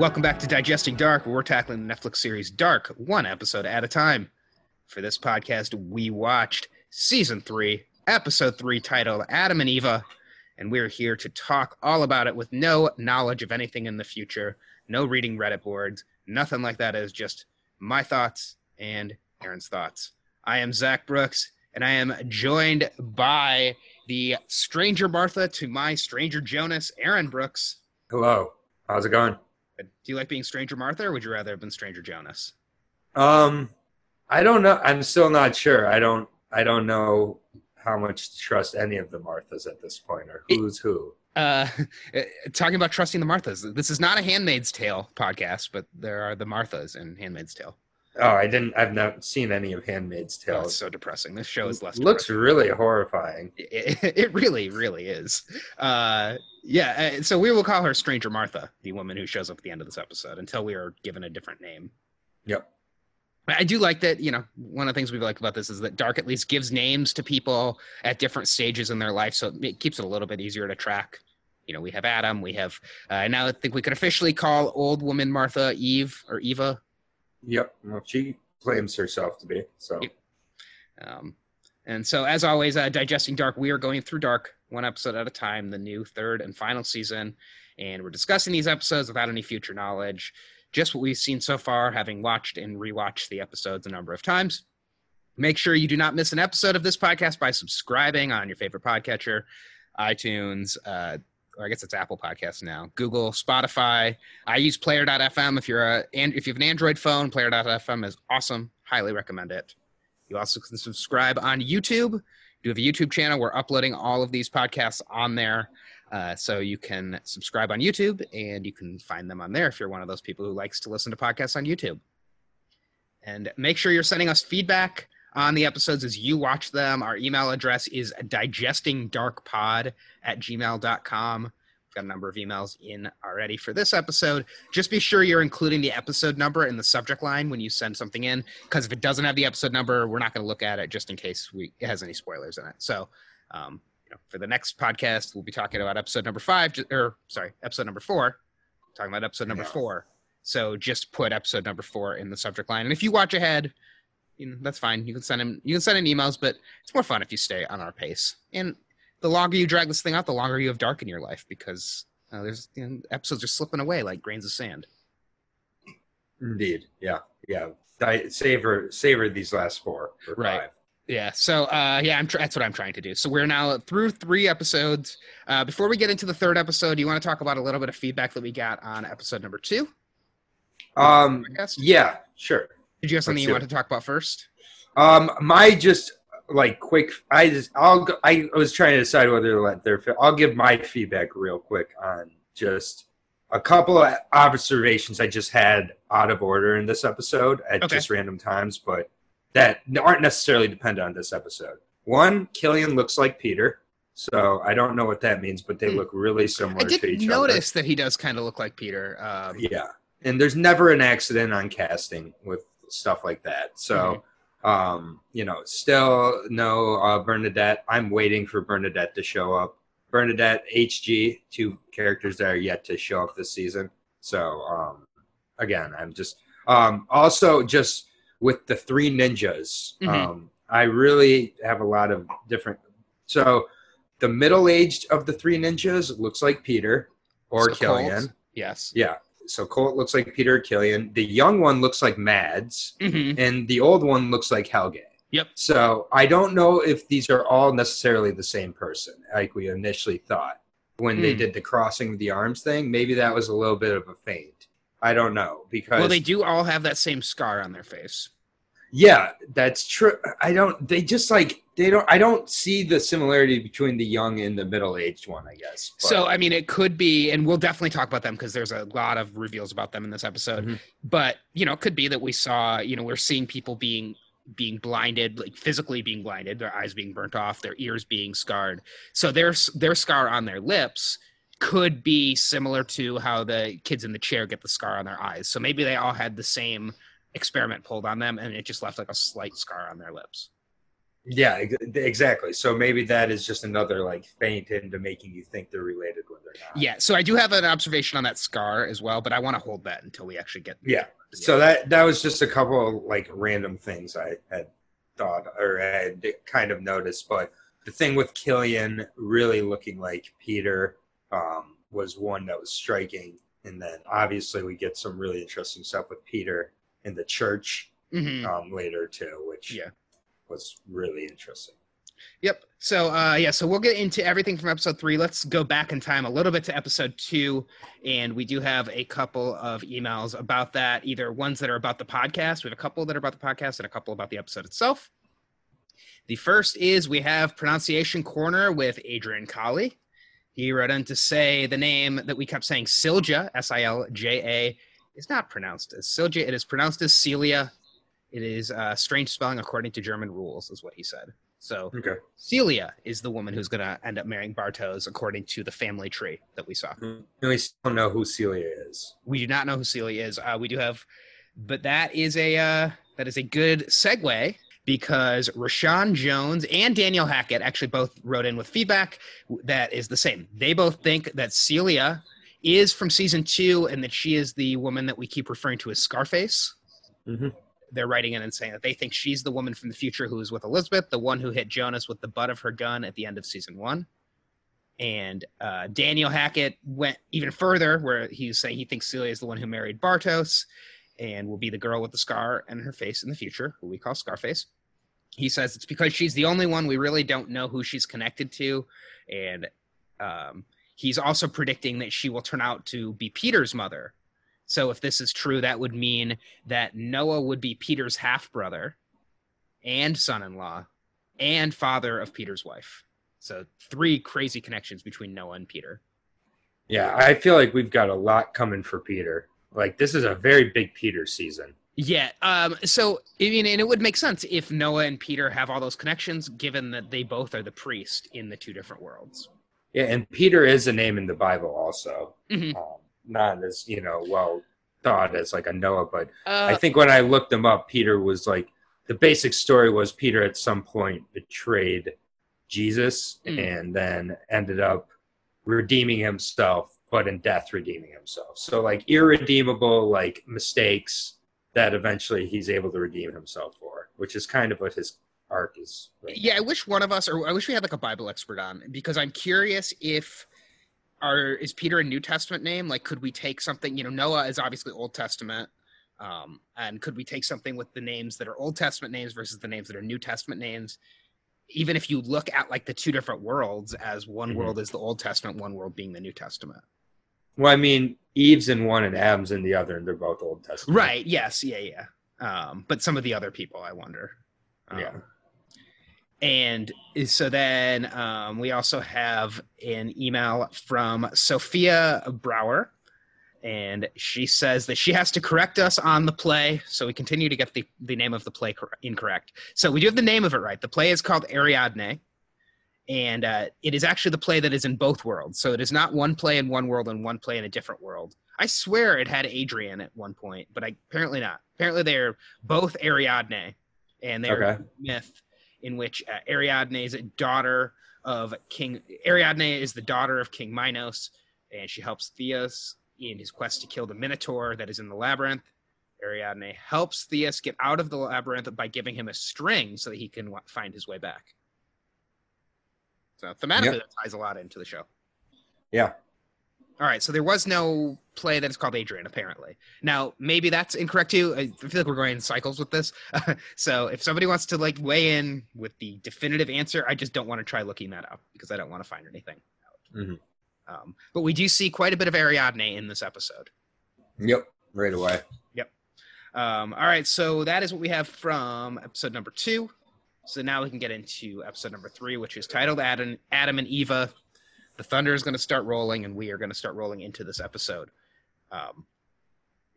Welcome back to Digesting Dark, where we're tackling the Netflix series Dark one episode at a time. For this podcast, we watched season three, episode three, titled Adam and Eva, and we're here to talk all about it with no knowledge of anything in the future, no reading Reddit boards, nothing like that. Is just my thoughts and Aaron's thoughts. I am Zach Brooks, and I am joined by the stranger Martha to my stranger Jonas, Aaron Brooks. Hello. How's it going? Do you like being stranger Martha, or would you rather have been stranger Jonas? Um, I don't know. I'm still not sure. I don't. I don't know how much to trust any of the Marthas at this point, or who's who. Uh, talking about trusting the Marthas. This is not a Handmaid's Tale podcast, but there are the Marthas in Handmaid's Tale. Oh, I didn't. I've not seen any of Handmaid's Oh, Tale. it's so depressing. This show is less. looks depressing. really horrifying. It, it really, really is. Uh, yeah. uh, So we will call her Stranger Martha, the woman who shows up at the end of this episode, until we are given a different name. Yep. I do like that, you know, one of the things we like about this is that Dark at least gives names to people at different stages in their life. So it keeps it a little bit easier to track. You know, we have Adam, we have, uh, now I think we could officially call old woman Martha Eve or Eva. Yep. Well, she claims herself to be. So. Um, and so, as always, uh, Digesting Dark, we are going through Dark one episode at a time, the new third and final season. And we're discussing these episodes without any future knowledge, just what we've seen so far, having watched and rewatched the episodes a number of times. Make sure you do not miss an episode of this podcast by subscribing on your favorite podcatcher, iTunes, uh, or I guess it's Apple Podcasts now, Google, Spotify. I use Player.fm. If you're a and if you have an Android phone, Player.fm is awesome. Highly recommend it. You also can subscribe on YouTube. We do have a YouTube channel. We're uploading all of these podcasts on there. Uh, so you can subscribe on YouTube and you can find them on there if you're one of those people who likes to listen to podcasts on YouTube. And make sure you're sending us feedback on the episodes as you watch them. Our email address is digestingdarkpod at gmail.com. We've got a number of emails in already for this episode. Just be sure you're including the episode number in the subject line when you send something in, because if it doesn't have the episode number, we're not going to look at it just in case we, it has any spoilers in it. So, um, you know, for the next podcast, we'll be talking about episode number five, or sorry, episode number four. Talking about episode number Yeah. four. So just put episode number four in the subject line, and if you watch ahead, you know, that's fine. You can send him You can send in emails, but it's more fun if you stay on our pace. And the longer you drag this thing out, the longer you have dark in your life because uh, there's you know, episodes are slipping away like grains of sand. indeed, yeah, yeah. Savor savor these last four. Or Right. Five. Yeah. So uh, yeah, I'm tr- that's what I'm trying to do. So we're now through three episodes. Uh, before we get into the third episode, you want to talk about a little bit of feedback that we got on episode number two? Um. Yeah. Sure. Did you have something you want to talk about first? Um, my just like quick. I just I'll go, I was trying to decide whether to let their. I'll give my feedback real quick on just a couple of observations I just had out of order in this episode at Okay. just random times, but that aren't necessarily dependent on this episode. One, Killian looks like Peter, so I don't know what that means, but they Hmm. look really similar I did to each notice that he does kind of look like Peter. Um. Yeah, and there's never an accident on casting with stuff like that. So, um, you know, still no uh, Bernadette. I'm waiting for Bernadette to show up. Bernadette, HG, two characters that are yet to show up this season. So, um, again, I'm just um, also just with the three ninjas. Mhm. Um, I really have a lot of different. So, the middle-aged of the three ninjas looks like Peter or so Killian. Yes. Yeah. So Colt looks like Peter Killian. The young one looks like Mads, hmm and the old one looks like Helge. Yep. So I don't know if these are all necessarily the same person, like we initially thought when they Hmm. did the crossing of the arms thing. Maybe that was a little bit of a feint. I don't know because Well, they do all have that same scar on their face. yeah, that's true. I don't. They just like they don't. I don't see the similarity between the young and the middle-aged one. I guess. But- So I mean, it could be, and we'll definitely talk about them because there's a lot of reveals about them in this episode. Mhm. But you know, it could be that we saw, you know, we're seeing people being being blinded, like physically being blinded, their eyes being burnt off, their ears being scarred. So their their scar on their lips could be similar to how the kids in the chair get the scar on their eyes. So maybe they all had the same experiment pulled on them, and it just left like a slight scar on their lips. Yeah, exactly. So maybe that is just another like feint into making you think they're related when they're not. Yeah, so I do have an observation on that scar as well, but I want to hold that until we actually get. Yeah. So that that was just a couple of like random things I had thought or had kind of noticed, but the thing with Killian really looking like Peter um, was one that was striking, and then obviously we get some really interesting stuff with Peter in the church Mhm. um, later too, which Yeah. Was really interesting. Yep. So uh yeah, so we'll get into everything from episode three. Let's go back in time a little bit to episode two. And we do have a couple of emails about that, either ones that are about the podcast. We have a couple that are about the podcast and a couple about the episode itself. The first is we have pronunciation corner with Adrian Colley. He wrote in to say the name that we kept saying Silja, S I L J A, is not pronounced as Silja. It is pronounced as Celia. It is uh, strange spelling according to German rules, is what he said. So Okay. Celia is the woman who's going to end up marrying Bartosz according to the family tree that we saw. And we still don't know who Celia is. We do not know who Celia is. Uh, we do have, but that is a uh, that is a good segue because Rashawn Jones and Daniel Hackett actually both wrote in with feedback that is the same. They both think that Celia is from season two and that she is the woman that we keep referring to as Scarface. Mhm. They're writing in and saying that they think she's the woman from the future who is with Elizabeth, the one who hit Jonas with the butt of her gun at the end of season one. And uh, Daniel Hackett went even further, where he's saying he thinks Celia is the one who married Bartosz and will be the girl with the scar and her face in the future, who we call Scarface. He says it's because she's the only one we really don't know who she's connected to. And um, he's also predicting that she will turn out to be Peter's mother. So if this is true, that would mean that Noah would be Peter's half brother and son in law and father of Peter's wife. So three crazy connections between Noah and Peter. Yeah, I feel like we've got a lot coming for Peter. Like this is a very big Peter season. Yeah. Um, so I mean, and it would make sense if Noah and Peter have all those connections, given that they both are the priest in the two different worlds. Yeah, and Peter is a name in the Bible also. Mhm. Um, not as you know well thought as like a Noah, but Uh, I think when I looked him up, Peter was like the basic story was Peter at some point betrayed Jesus Mm. and then ended up redeeming himself, but in death redeeming himself. So like irredeemable like mistakes that eventually he's able to redeem himself for, which is kind of what his arc is. right yeah, I wish one of us, or I wish we had like a Bible expert on, because I'm curious if are is Peter a New Testament name? Like, could we take something? You know, Noah is obviously Old Testament, um, and could we take something with the names that are Old Testament names versus the names that are New Testament names? Even if you look at like the two different worlds, as one Mhm. world is the Old Testament, one world being the New Testament. Well, I mean, Eve's in one and Adam's in the other, and they're both Old Testament. Right. Yes. Yeah. Yeah. Um, but some of the other people, I wonder. Um, Yeah. And so then um, we also have an email from Sophia Brower, and she says that she has to correct us on the play. So we continue to get the, the name of the play cor- incorrect. So we do have the name of it right. The play is called Ariadne, and uh, it is actually the play that is in both worlds. So it is not one play in one world and one play in a different world. I swear it had Adrian at one point, but I, apparently not. Apparently they're both Ariadne, and they're Okay. myth in which uh, Ariadne is a daughter of King. Ariadne is the daughter of King Minos, and she helps Theseus in his quest to kill the Minotaur that is in the labyrinth. Ariadne helps Theseus get out of the labyrinth by giving him a string so that he can wa- find his way back. So thematically, Yep. that ties a lot into the show. Yeah. All right, so there was no play that is called Adrian, apparently. Now, maybe that's incorrect too. I feel like we're going in cycles with this. so if somebody wants to like weigh in with the definitive answer, I just don't want to try looking that up because I don't want to find anything out. Mhm. Um, but we do see quite a bit of Ariadne in this episode. Yep. Right away. Yep. Um, all right, so that is what we have from episode number two. So now we can get into episode number three, which is titled Adam, Adam and Eva. The thunder is going to start rolling, and we are going to start rolling into this episode. Um,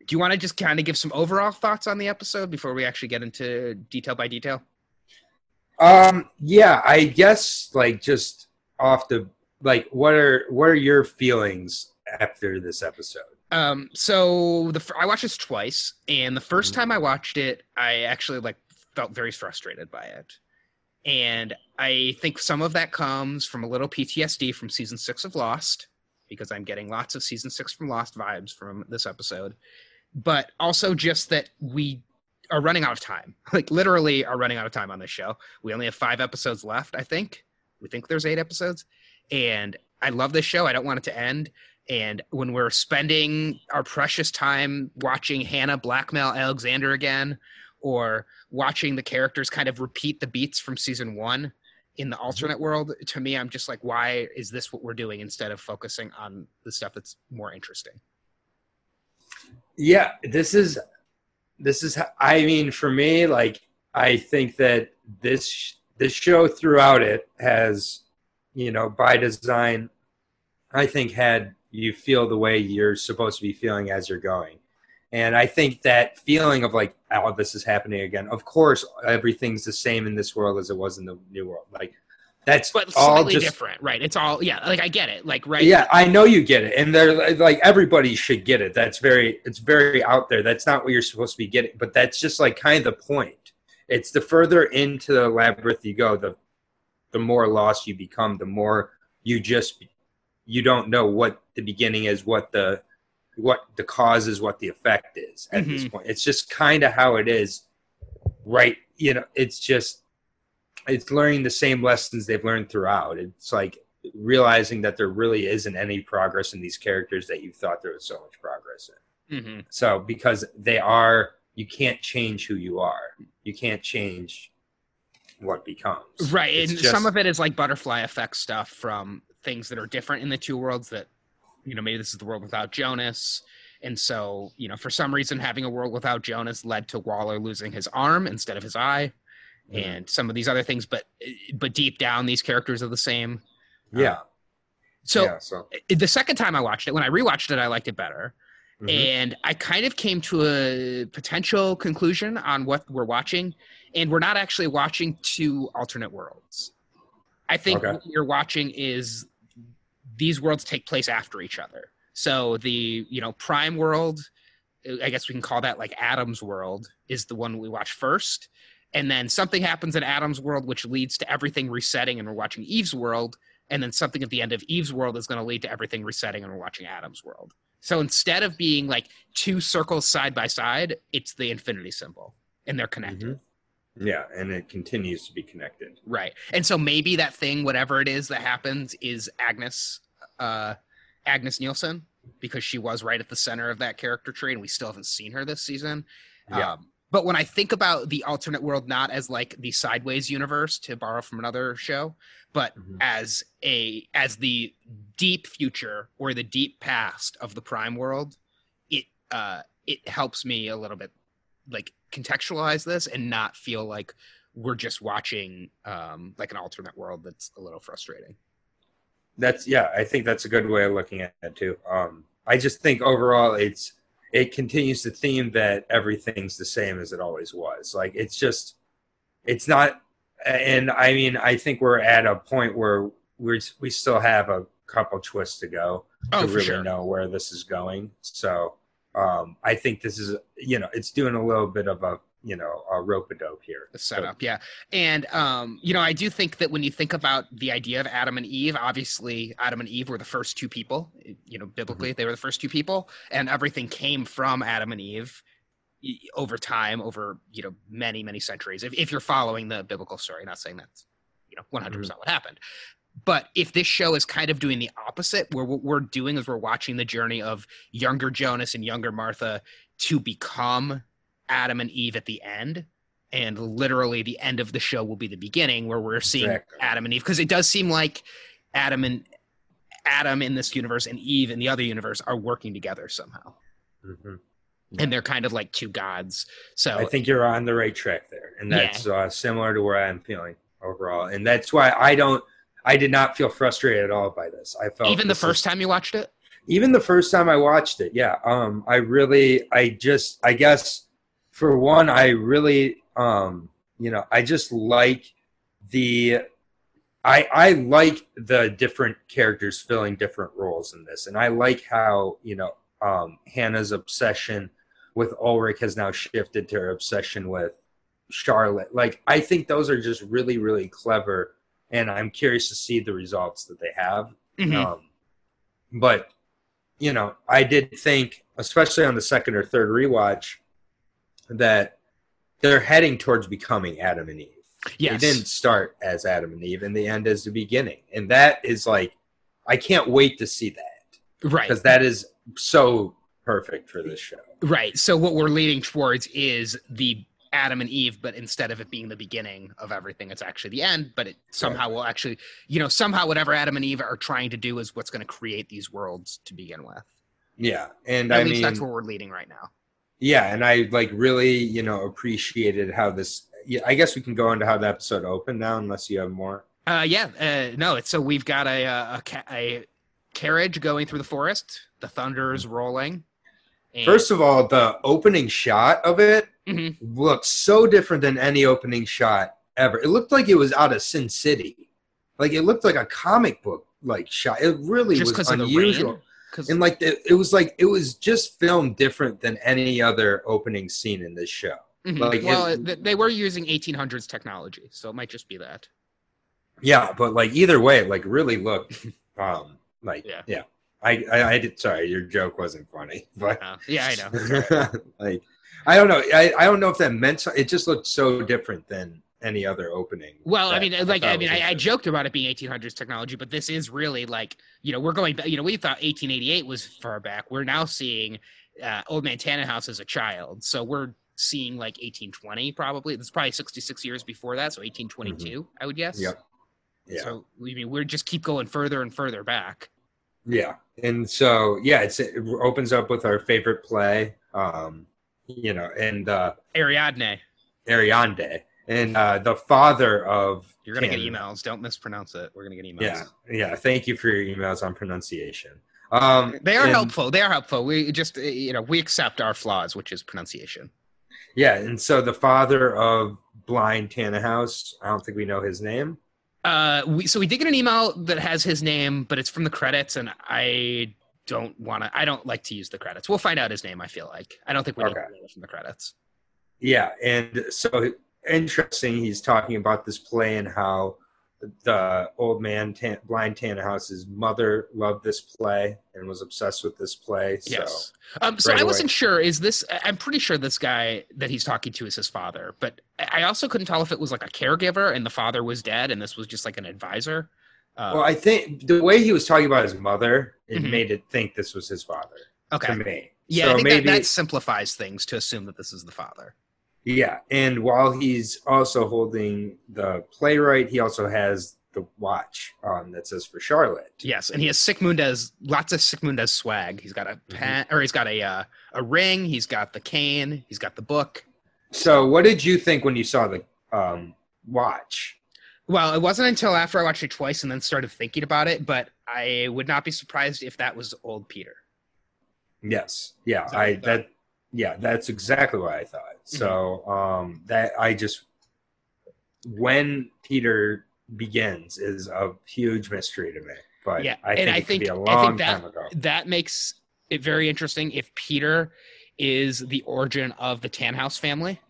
do you want to just kind of give some overall thoughts on the episode before we actually get into detail by detail? Um. Yeah. I guess like just off the like, what are what are your feelings after this episode? Um, so the I watched this twice, and the first Mhm. time I watched it, I actually like felt very frustrated by it. And I think some of that comes from a little PTSD from season six of Lost, because I'm getting lots of season six from Lost vibes from this episode. But also just that we are running out of time. Like literally are running out of time on this show. We only have five episodes left, I think. We think there's eight episodes. And I love this show. I don't want it to end. And when we're spending our precious time watching Hannah blackmail Alexander again, or watching the characters kind of repeat the beats from season one in the mm-hmm. alternate world, to me, I'm just like, why is this what we're doing instead of focusing on the stuff that's more interesting? Yeah, this is this is I mean for me like I think that this this show throughout it has you know by design I think had you feel the way you're supposed to be feeling as you're going. And I think that feeling of like, oh, this is happening again. Of course, everything's the same in this world as it was in the new world. Like, that's but all just, different, right? It's all yeah. Like I get it, like right. Yeah, I know you get it, and they're like everybody should get it. That's very, it's very out there. That's not what you're supposed to be getting, but that's just like kind of the point. It's the further into the labyrinth you go, the the more lost you become. The more you just you don't know what the beginning is, what the what the cause is, what the effect is at mm-hmm. this point. It's just kind of how it is, right? You know, it's just it's learning the same lessons they've learned throughout. It's like realizing that there really isn't any progress in these characters that you thought there was so much progress in. Mm-hmm. So because they are, you can't change who you are. You can't change what becomes. Right, it's and just, some of it is like butterfly effect stuff from things that are different in the two worlds. That you know, maybe this is the world without Jonas. And so, you know, for some reason, having a world without Jonas led to Wöller losing his arm instead of his eye and some of these other things but but deep down these characters are the same yeah um, so, yeah, so, the second time i watched it when i rewatched it i liked it better mm-hmm. and i kind of came to a potential conclusion on what we're watching and we're not actually watching two alternate worlds i think okay. what you're watching is these worlds take place after each other so the you know prime world i guess we can call that like adam's world is the one we watch first and then something happens in Adam's world, which leads to everything resetting, and we're watching Eve's world. And then something at the end of Eve's world is going to lead to everything resetting, and we're watching Adam's world. So instead of being like two circles side by side, it's the infinity symbol, and they're connected. Mm-hmm. Yeah, and it continues to be connected. Right. And so maybe that thing, whatever it is that happens, is Agnes, uh, Agnes Nielsen, because she was right at the center of that character tree, and we still haven't seen her this season. Yeah. Um, but when I think about the alternate world, not as like the sideways universe to borrow from another show, but mm-hmm. as a as the deep future or the deep past of the prime world, it uh it helps me a little bit like contextualize this and not feel like we're just watching um like an alternate world that's a little frustrating. That's yeah, I think that's a good way of looking at it too. Um I just think overall it's it continues the theme that everything's the same as it always was. Like it's just, it's not. And I mean, I think we're at a point where we're we still have a couple twists to go oh, to really sure. know where this is going. So um, I think this is, you know, it's doing a little bit of a you know a rope a dope here the setup yeah and um you know i do think that when you think about the idea of adam and eve obviously adam and eve were the first two people you know biblically mm-hmm. they were the first two people and everything came from adam and eve over time over you know many many centuries if, if you're following the biblical story not saying that's you know 100% mm-hmm. what happened but if this show is kind of doing the opposite where what we're doing is we're watching the journey of younger jonas and younger martha to become Adam and Eve at the end. And literally, the end of the show will be the beginning where we're seeing exactly. Adam and Eve because it does seem like Adam and Adam in this universe and Eve in the other universe are working together somehow. Mm-hmm. Yeah. And they're kind of like two gods. So I think you're on the right track there, and that's yeah. uh, similar to where I'm feeling overall. And that's why I don't, I did not feel frustrated at all by this. I felt even the first is, time you watched it. Even the first time I watched it, yeah. Um, I really, I just, I guess for one, I really, um, you know, I just like the, I I like the different characters filling different roles in this, and I like how you know um, Hannah's obsession with Ulrich has now shifted to her obsession with Charlotte. Like I think those are just really really clever, and I'm curious to see the results that they have. Mhm. Um, but you know, I did think, especially on the second or third rewatch, that they're heading towards becoming Adam and Eve. yes. They didn't start as Adam and Eve, and they end as the beginning, and that is like, I can't wait to see that right. because that is so perfect for this show. Right. So what we're leading towards is the Adam and Eve, but instead of it being the beginning of everything, it's actually the end. But it somehow will actually, you know, somehow whatever Adam and Eve are trying to do is what's going to create these worlds to begin with. Yeah, and At I least mean, that's where we're leading right now. Yeah, and I like really, you know, appreciated how this. Yeah, I guess we can go into how the episode opened now, unless you have more. Uh, yeah. Uh, no, it's so we've got a a, a, ca- a carriage going through the forest. The thunder is rolling. and- First of all, the opening shot of it Mhm. looked so different than any opening shot ever. It looked like it was out of Sin City. Like it looked like a comic book like shot. It really just was because of the unusual. And like it, it was like it was just filmed different than any other opening scene in this show. Mhm. like, well, it- they were using 1800s technology, so it might just be that. Yeah, but like either way, like really looked um like Yeah. yeah. I, I I did sorry, your joke wasn't funny, but Uh, yeah, I know. like I don't know. I, I don't know if that meant so, it just looked so different than any other opening. Well, I mean, like, I mean, I, I joked about it being 1800s technology, but this is really like, you know, we're going back. You know, we thought 1888 was far back. We're now seeing uh, Old Man Tannenhouse as a child, so we're seeing like 1820 probably. It's probably 66 years before that, so 1822, I would guess. Mm-hmm. Yep. Yeah. So we I mean we're just keep going further and further back. Yeah, and so yeah, it's, it opens up with our favorite play, um, you know, and uh, Ariadne, Ariande, and uh, the father of. you're gonna get emails. Don't mispronounce it. We're gonna get emails. Yeah, yeah. Thank you for your emails on pronunciation. Um, They are and- helpful. They are helpful. We just, uh, you know, we accept our flaws, which is pronunciation. Yeah, and so the father of blind Tannenhouse, I don't think we know his name. Uh, we so we did get an email that has his name, but it's from the credits, and I don't want to. I don't like to use the credits. We'll find out his name. I feel like I don't think we need Okay. to know from the credits. Yeah, and so interesting. He's talking about this play and how the old man, Tan- blind Tannenhouse's mother loved this play and was obsessed with this play. So Yes. Um. So right I away. wasn't sure. Is this? I'm pretty sure this guy that he's talking to is his father, but I also couldn't tell if it was like a caregiver and the father was dead, and this was just like an advisor. Uh, well, I think the way he was talking about his mother, it Mhm. made it think this was his father okay. to me. Yeah, so I think maybe that, that simplifies things to assume that this is the father. Yeah, and while he's also holding the playwright, he also has the watch um, that says for Charlotte. Yes, and he has Sic Mundus, lots of Sic Mundus swag. He's got a Mm-hmm. pen, or he's got a uh, a ring. He's got the cane. He's got the book. So, what did you think when you saw the um, watch? Well, it wasn't until after I watched it twice and then started thinking about it, but I would not be surprised if that was old Peter. Yes, yeah, I that yeah, that's exactly what I thought. Mm-hmm. So, um, that I just when Peter begins is a huge mystery to me. But Yeah, I and think I it could think- be a I think that- time ago. That makes it very interesting if Peter is the origin of the Tannhaus family.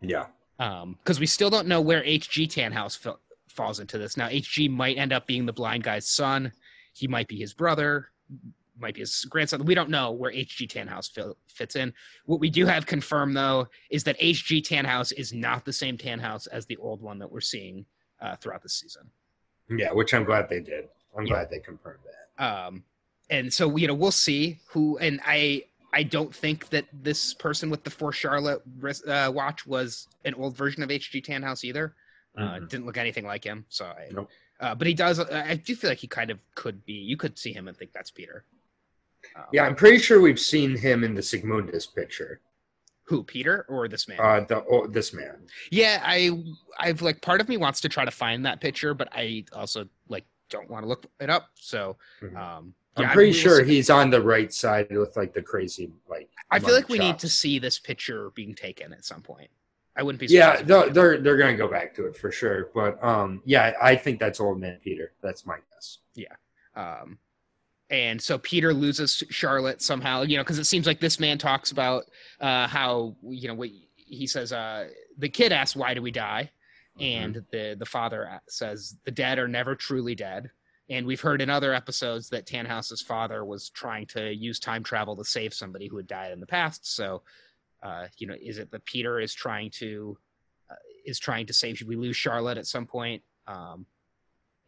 Yeah, because we still don't know where HG Tannhaus fa- falls into this. Now, HG might end up being the blind guy's son. He might be his brother, might be his grandson. We don't know where HG Tannhaus fits in. What we do have confirmed, though, is that HG Tannhaus is not the same Tannhaus as the old one that we're seeing uh, throughout the season. yeah, which I'm glad they did. I'm Yeah. glad they confirmed that. Um, and so you know we'll see who. And I I don't think that this person with the for Charlotte uh, watch was an old version of HG Tannhaus either. Uh, Mhm. didn't look anything like him. So I, Nope. uh, but he does. Uh, I do feel like he kind of could be. You could see him and think that's Peter. Um, Yeah, I'm pretty sure we've seen him in the Sic Mundus picture. Who Peter or this man? Uh, the oh, this man. yeah, I I've like part of me wants to try to find that picture, but I also like don't want to look it up. So Mhm. um, I'm pretty will sure he's on the right side with like the crazy like. I feel like we need to see this picture being taken at some point. I wouldn't be. Yeah, they're, they're they're gonna go back to it for sure. But um, yeah, I think that's old man Peter. That's my guess. Yeah. Um, and so Peter loses Charlotte somehow, you know, because it seems like this man talks about uh, how you know what he says uh, the kid asks why do we die, and the the father says the dead are never truly dead. And we've heard in other episodes that Tannhaus's father was trying to use time travel to save somebody who had died in the past. So, uh, you know, is it that Peter is trying to uh, is trying to save? Should we lose Charlotte at some point? Um,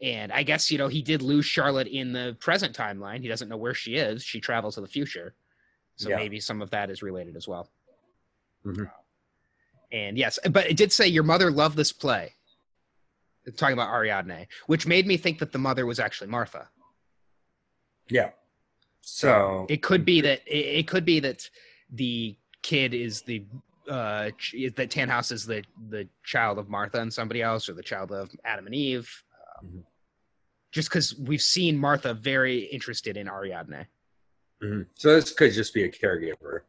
and I guess you know he did lose Charlotte in the present timeline. He doesn't know where she is. She travels to the future, so Yeah. maybe some of that is related as well. Mhm. And yes, but it did say your mother loved this play. Talking about Ariadne, which made me think that the mother was actually Martha. Yeah. So It could be that it, could be that the kid is the uh that Tannhaus is the the child of Martha and somebody else, or the child of Adam and Eve. Um, Mhm. Just because we've seen Martha very interested in Ariadne. mhm. so this could just be a caregiver.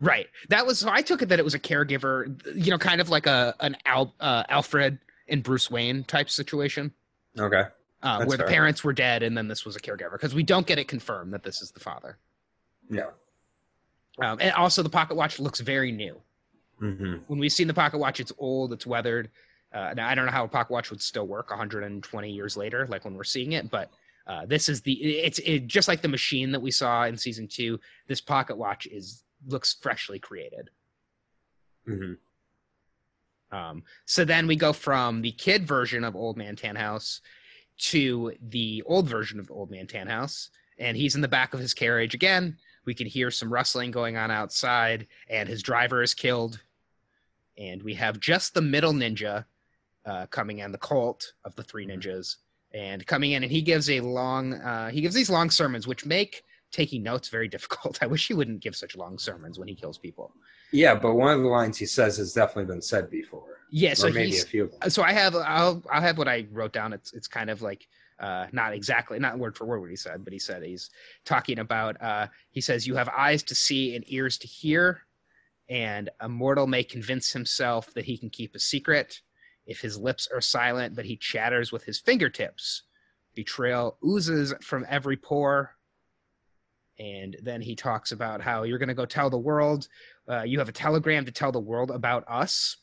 Right. That was so I took it that it was a caregiver, you know, kind of like a an Al, uh, Alfred and Bruce Wayne type situation, Okay. uh, where the parents were dead and then this was a caregiver because we don't get it confirmed that this is the father. Yeah. Um, and also, the pocket watch looks very new. hmm When we've seen the pocket watch, it's old, it's weathered. Uh, now I don't know how a pocket watch would still work 120 years later, like when we're seeing it, but. Uh, this is the it's it, just like the machine that we saw in season two. This pocket watch is looks freshly created. hmm Um, so then we go from the kid version of Old Man Tannhaus to the old version of Old Man Tannhaus, and he's in the back of his carriage again. We can hear some rustling going on outside, and his driver is killed. And we have just the middle ninja uh, coming in, the cult of the three ninjas, and coming in, and he gives a long, uh, he gives these long sermons, which make taking notes very difficult. I wish he wouldn't give such long sermons when he kills people. Yeah, but one of the lines he says has definitely been said before, Yeah, so maybe a few. So I have I'll I'll have what I wrote down. It's it's kind of like uh, not exactly not word for word what he said, but he said he's talking about. Uh, he says you have eyes to see and ears to hear, and a mortal may convince himself that he can keep a secret if his lips are silent, but he chatters with his fingertips. Betrayal oozes from every pore. And then he talks about how you're going to go tell the world. Uh, you have a telegram to tell the world about us.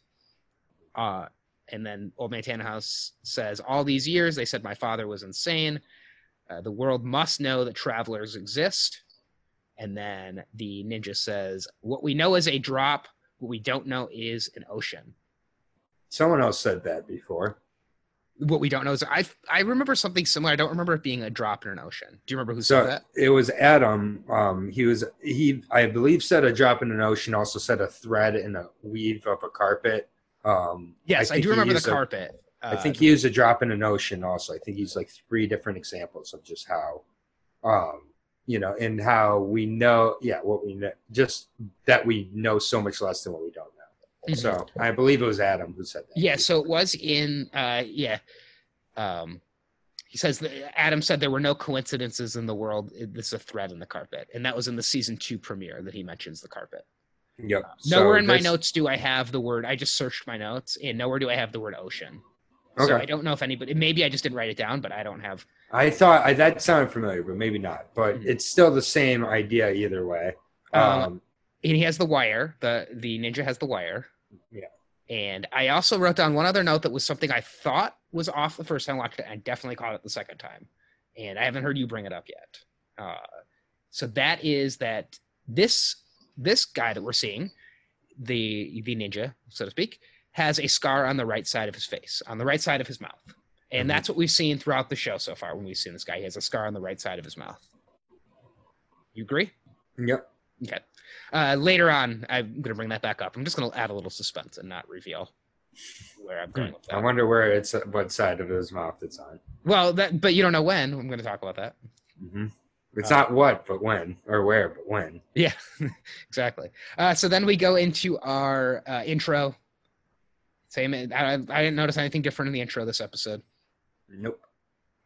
Uh, and then Old Man Tannhaus says, All these years, they said my father was insane. Uh, the world must know that travelers exist. And then the ninja says, What we know is a drop, what we don't know is an ocean. Someone else said that before. What we don't know is I I remember something similar. I don't remember it being a drop in an ocean. Do you remember who So said that? it was Adam. Um, he was he I believe said a drop in an ocean. Also said a thread in a weave of a carpet. Um, Yes, I, think do remember the a- carpet. I Uh, think he used a drop in an ocean. Also, I think he's like three different examples of just how, um, you know, and how we know. Yeah, what we know, just that we know so much less than what we don't Mhm. So I believe it was Adam who said that. Yeah, so it was in uh yeah. Um he says that Adam said there were no coincidences in the world. This is a thread in the carpet. And that was in the season two premiere that he mentions the carpet. Yep. nowhere So in my this- notes do I have the word I just searched my notes and nowhere do I have the word ocean. So I don't know if anybody maybe I just didn't write it down, but I don't have I thought I, that sounded familiar, but maybe not. But Mhm. it's still the same idea either way. Um, Um, and he has the wire. The the ninja has the wire. And I also wrote down one other note that was something I thought was off the first time I watched it. I definitely caught it the second time, and I haven't heard you bring it up yet. Uh, so that is that this this guy that we're seeing, the the ninja, so to speak, has a scar on the right side of his face, on the right side of his mouth, and Mhm. that's what we've seen throughout the show so far. When we've seen this guy, he has a scar on the right side of his mouth. You agree? yep. Okay. Uh, later on, I'm going to bring that back up. I'm just going to add a little suspense and not reveal where I'm going with I wonder where it's what side of his mouth it's on. Well, that, but you don't know when. I'm going to talk about that. hmm It's Uh, not what, but when, or where, but when. Yeah, exactly. Uh, so then we go into our uh, intro. Same. I, I didn't notice anything different in the intro this episode. Nope.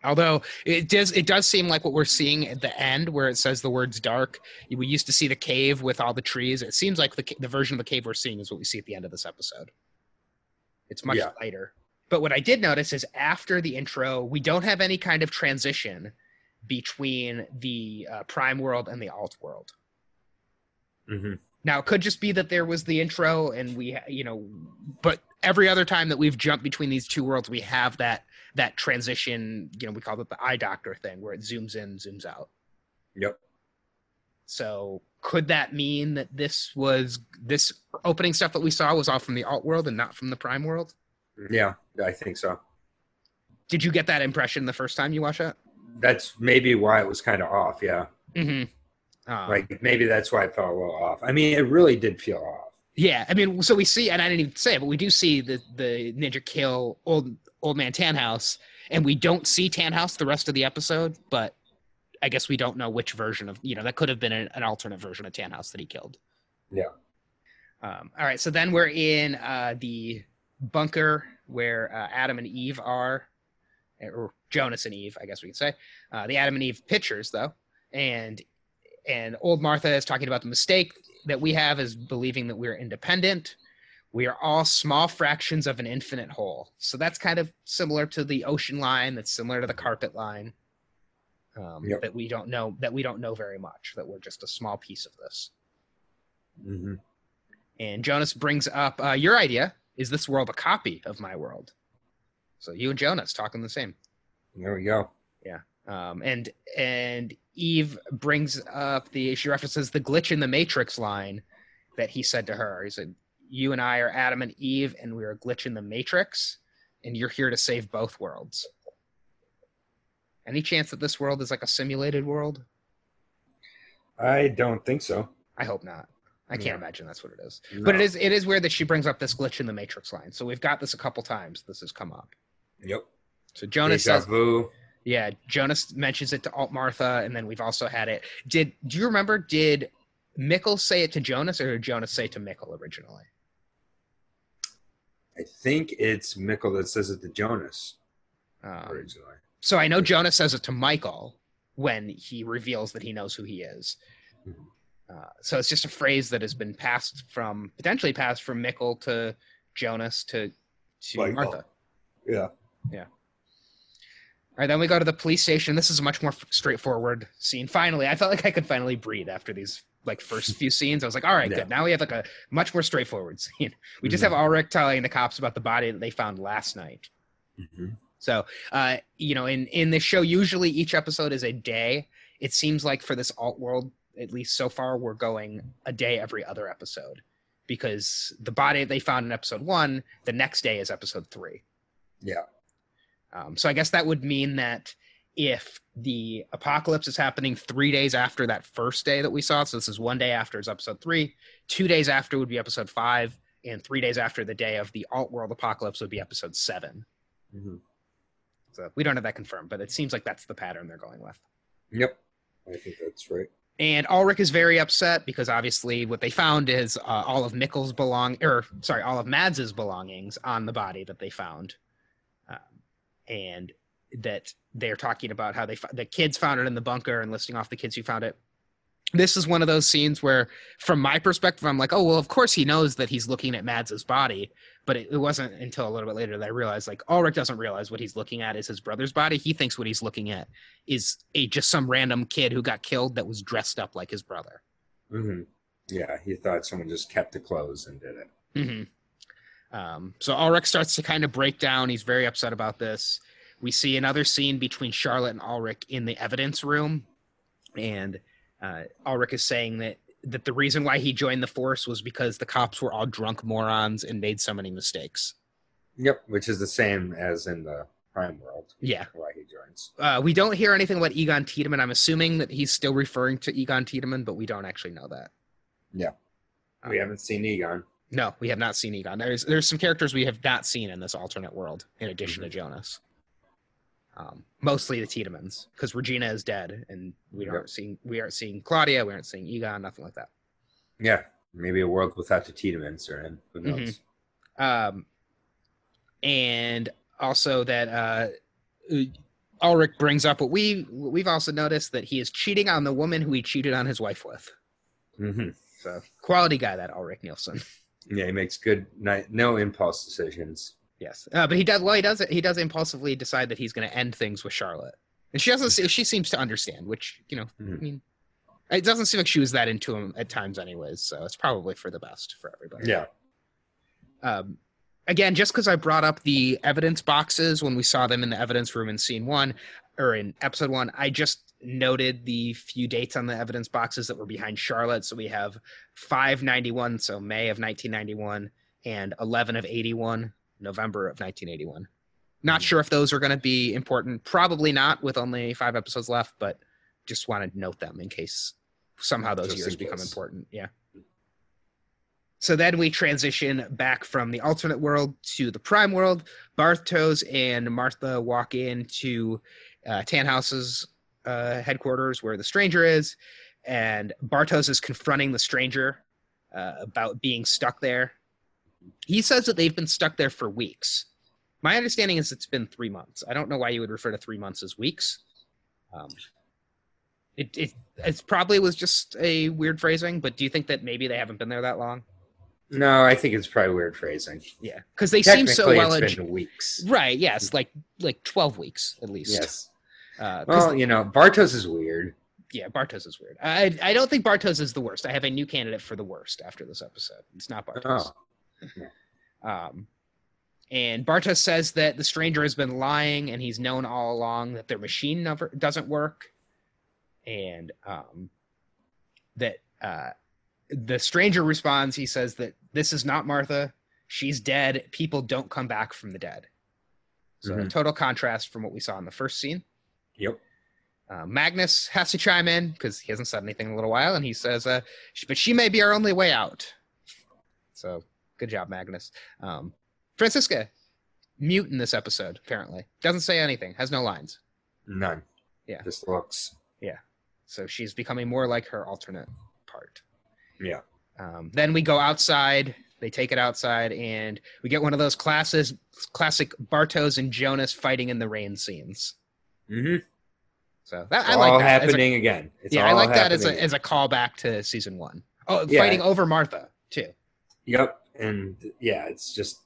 Although it does, it does seem like what we're seeing at the end, where it says the words "dark." We used to see the cave with all the trees. It seems like the the version of the cave we're seeing is what we see at the end of this episode. It's much Yeah. lighter. But what I did notice is after the intro, we don't have any kind of transition between the uh, prime world and the alt world. hmm Now it could just be that there was the intro and we, you know, but every other time that we've jumped between these two worlds, we have that that transition. You know, we call it the eye doctor thing, where it zooms in, zooms out. Yep. So could that mean that this was this opening stuff that we saw was all from the alt world and not from the prime world? Yeah, I think so. Did you get that impression the first time you watched it? That's maybe why it was kind of off. Yeah. Mm-hmm. Um, Like maybe that's why it felt a little off. I mean, it really did feel off. Yeah, I mean, so we see, and I didn't even say it, but we do see the the ninja kill old old man Tannhaus, and we don't see Tannhaus the rest of the episode. But I guess we don't know which version of you know that could have been an, an alternate version of Tannhaus that he killed. Yeah. Um, all right, so then we're in uh, the bunker where uh, Adam and Eve are, or Jonas and Eve, I guess we could say. Uh, the Adam and Eve pictures, though, and and old Martha is talking about the mistake that we have is believing that we're independent. We are all small fractions of an infinite whole. So that's kind of similar to the ocean line. That's similar to the carpet line. Um, Yep. That we don't know. That we don't know very much. That we're just a small piece of this. hmm And Jonas brings up uh, your idea. Is this world a copy of my world? So you and Jonas talking the same. There we go. Yeah. Um, and and Eve brings up the she references the glitch in the Matrix line that he said to her. He said, "You and I are Adam and Eve, and we're a glitch in the Matrix, and you're here to save both worlds." Any chance that this world is like a simulated world? I don't think so. I hope not. I can't Yeah. imagine that's what it is. But it No. is it is weird that she brings up this glitch in the Matrix line. So we've got this a couple times. This has come up. Yep. So Jonas Deja says, vu. Yeah, Jonas mentions it to Alt Martha, and then we've also had it. Did do you remember? Did Mikkel say it to Jonas, or did Jonas say it to Mikkel originally? I think it's Mikkel that says it to Jonas Um, originally. so I know Jonas says it to Michael when he reveals that he knows who he is. Mhm. Uh, so it's just a phrase that has been passed from potentially passed from Mikkel to Jonas to to Michael. Martha. Yeah. Yeah. All right, then we go to the police station. This is a much more f- straightforward scene. Finally, I felt like I could finally breathe after these like first few scenes. I was like, all right, Yeah. good. Now we have like a much more straightforward scene. We just Mhm. have Ulrich telling the cops about the body that they found last night. hmm So, uh, you know, in in this show, usually each episode is a day. It seems like for this alt world, at least so far, we're going a day every other episode because the body they found in episode one, the next day is episode three. Yeah. Um, so I guess that would mean that if the apocalypse is happening three days after that first day that we saw, so this is one day after is episode three, two days after would be episode five, and three days after the day of the alt world apocalypse would be episode seven. hmm So we don't have that confirmed, but it seems like that's the pattern they're going with. Yep. I think that's right. And Ulrich is very upset because obviously what they found is uh, all of Mikkel's belong, or sorry, all of Mads's belongings on the body that they found, um, and that they're talking about how they the kids found it in the bunker and listing off the kids who found it. This is one of those scenes where, from my perspective, I'm like, oh well, of course he knows that he's looking at Mads's body, but it, it wasn't until a little bit later that I realized like Ulrich doesn't realize what he's looking at is his brother's body. He thinks what he's looking at is a just some random kid who got killed that was dressed up like his brother. Mm-hmm. Yeah. He thought someone just kept the clothes and did it. Mm-hmm. Um, so Ulrich starts to kind of break down. He's very upset about this. We see another scene between Charlotte and Ulrich in the evidence room, and uh, Ulrich is saying that that the reason why he joined the force was because the cops were all drunk morons and made so many mistakes. Yep. Which is the same as in the Prime World Yeah, why he joins. uh, we don't hear anything about Egon Tiedemann. I'm assuming that he's still referring to Egon Tiedemann, but we don't actually know that. Yeah. We Um, haven't seen Egon. No, we have not seen Egon. There's there's some characters we have not seen in this alternate world, in addition to Jonas. Um, mostly the Tiedemans, because Regina is dead, and we Yep. aren't seeing we aren't seeing Claudia, we aren't seeing Egon, nothing like that. Yeah. Maybe a world without the Tiedemans are in. Who Mhm. knows? Um, and also that uh, Ulrich brings up what we we've also noticed that he is cheating on the woman who he cheated on his wife with. hmm So quality guy, that Ulrich Nielsen. Yeah. He makes good, no impulse decisions. Yes, uh, but he does. Well, he does. He does impulsively decide that he's going to end things with Charlotte, and she doesn't. She seems to understand, which you know, I Mhm. mean, It doesn't seem like she was that into him at times, anyways. So it's probably for the best for everybody. Yeah. Um, again, just because I brought up the evidence boxes when we saw them in the evidence room in scene one or in episode one, I just noted the few dates on the evidence boxes that were behind Charlotte. So we have 591, so May of 1991, and 11 of 81, November of 1981. Not Mhm. sure if those are going to be important. Probably not with only five episodes left, but just wanted to note them in case somehow those Just years become important. Yeah. So then we transition back from the alternate world to the prime world. Bartosz and Martha walk into uh, Tannhaus's uh, headquarters where the stranger is, and Bartosz is confronting the stranger uh, about being stuck there. He says that they've been stuck there for weeks. My understanding is it's been three months. I don't know why you would refer to three months as weeks. Um, it, it it probably was just a weird phrasing, but do you think that maybe they haven't been there that long? No, I think it's probably weird phrasing. Yeah, because they seem so well. it's been weeks. right? Yes, like like twelve weeks at least. Yes. Uh, Well, you know, Bartosz is weird. yeah, Bartosz is weird. I I don't think Bartosz is the worst. I have a new candidate for the worst after this episode. It's not Bartosz. Oh, Um, and Bartosz says that the stranger has been lying, and he's known all along that their machine never doesn't work, and um, that uh, the stranger responds. He says that this is not Martha. She's dead. People don't come back from the dead. So a Mhm. total contrast from what we saw in the first scene. yep. Uh, Magnus has to chime in because he hasn't said anything in a little while, and he says, uh, "But she may be our only way out." So, good job, Magnus. Um, Franziska, mute in this episode. Apparently, doesn't say anything, has no lines. None. Yeah. Just looks. Yeah. So she's becoming more like her alternate part. Yeah. Um, then we go outside. They take it outside, and we get one of those classes, classic Bartosz and Jonas fighting in the rain scenes. Mm-hmm. So that, I like all that. as a- happening again. It's yeah, I like that as happening a as a callback to season one. Oh, Yeah. fighting over Martha too. Yep. And yeah, it's just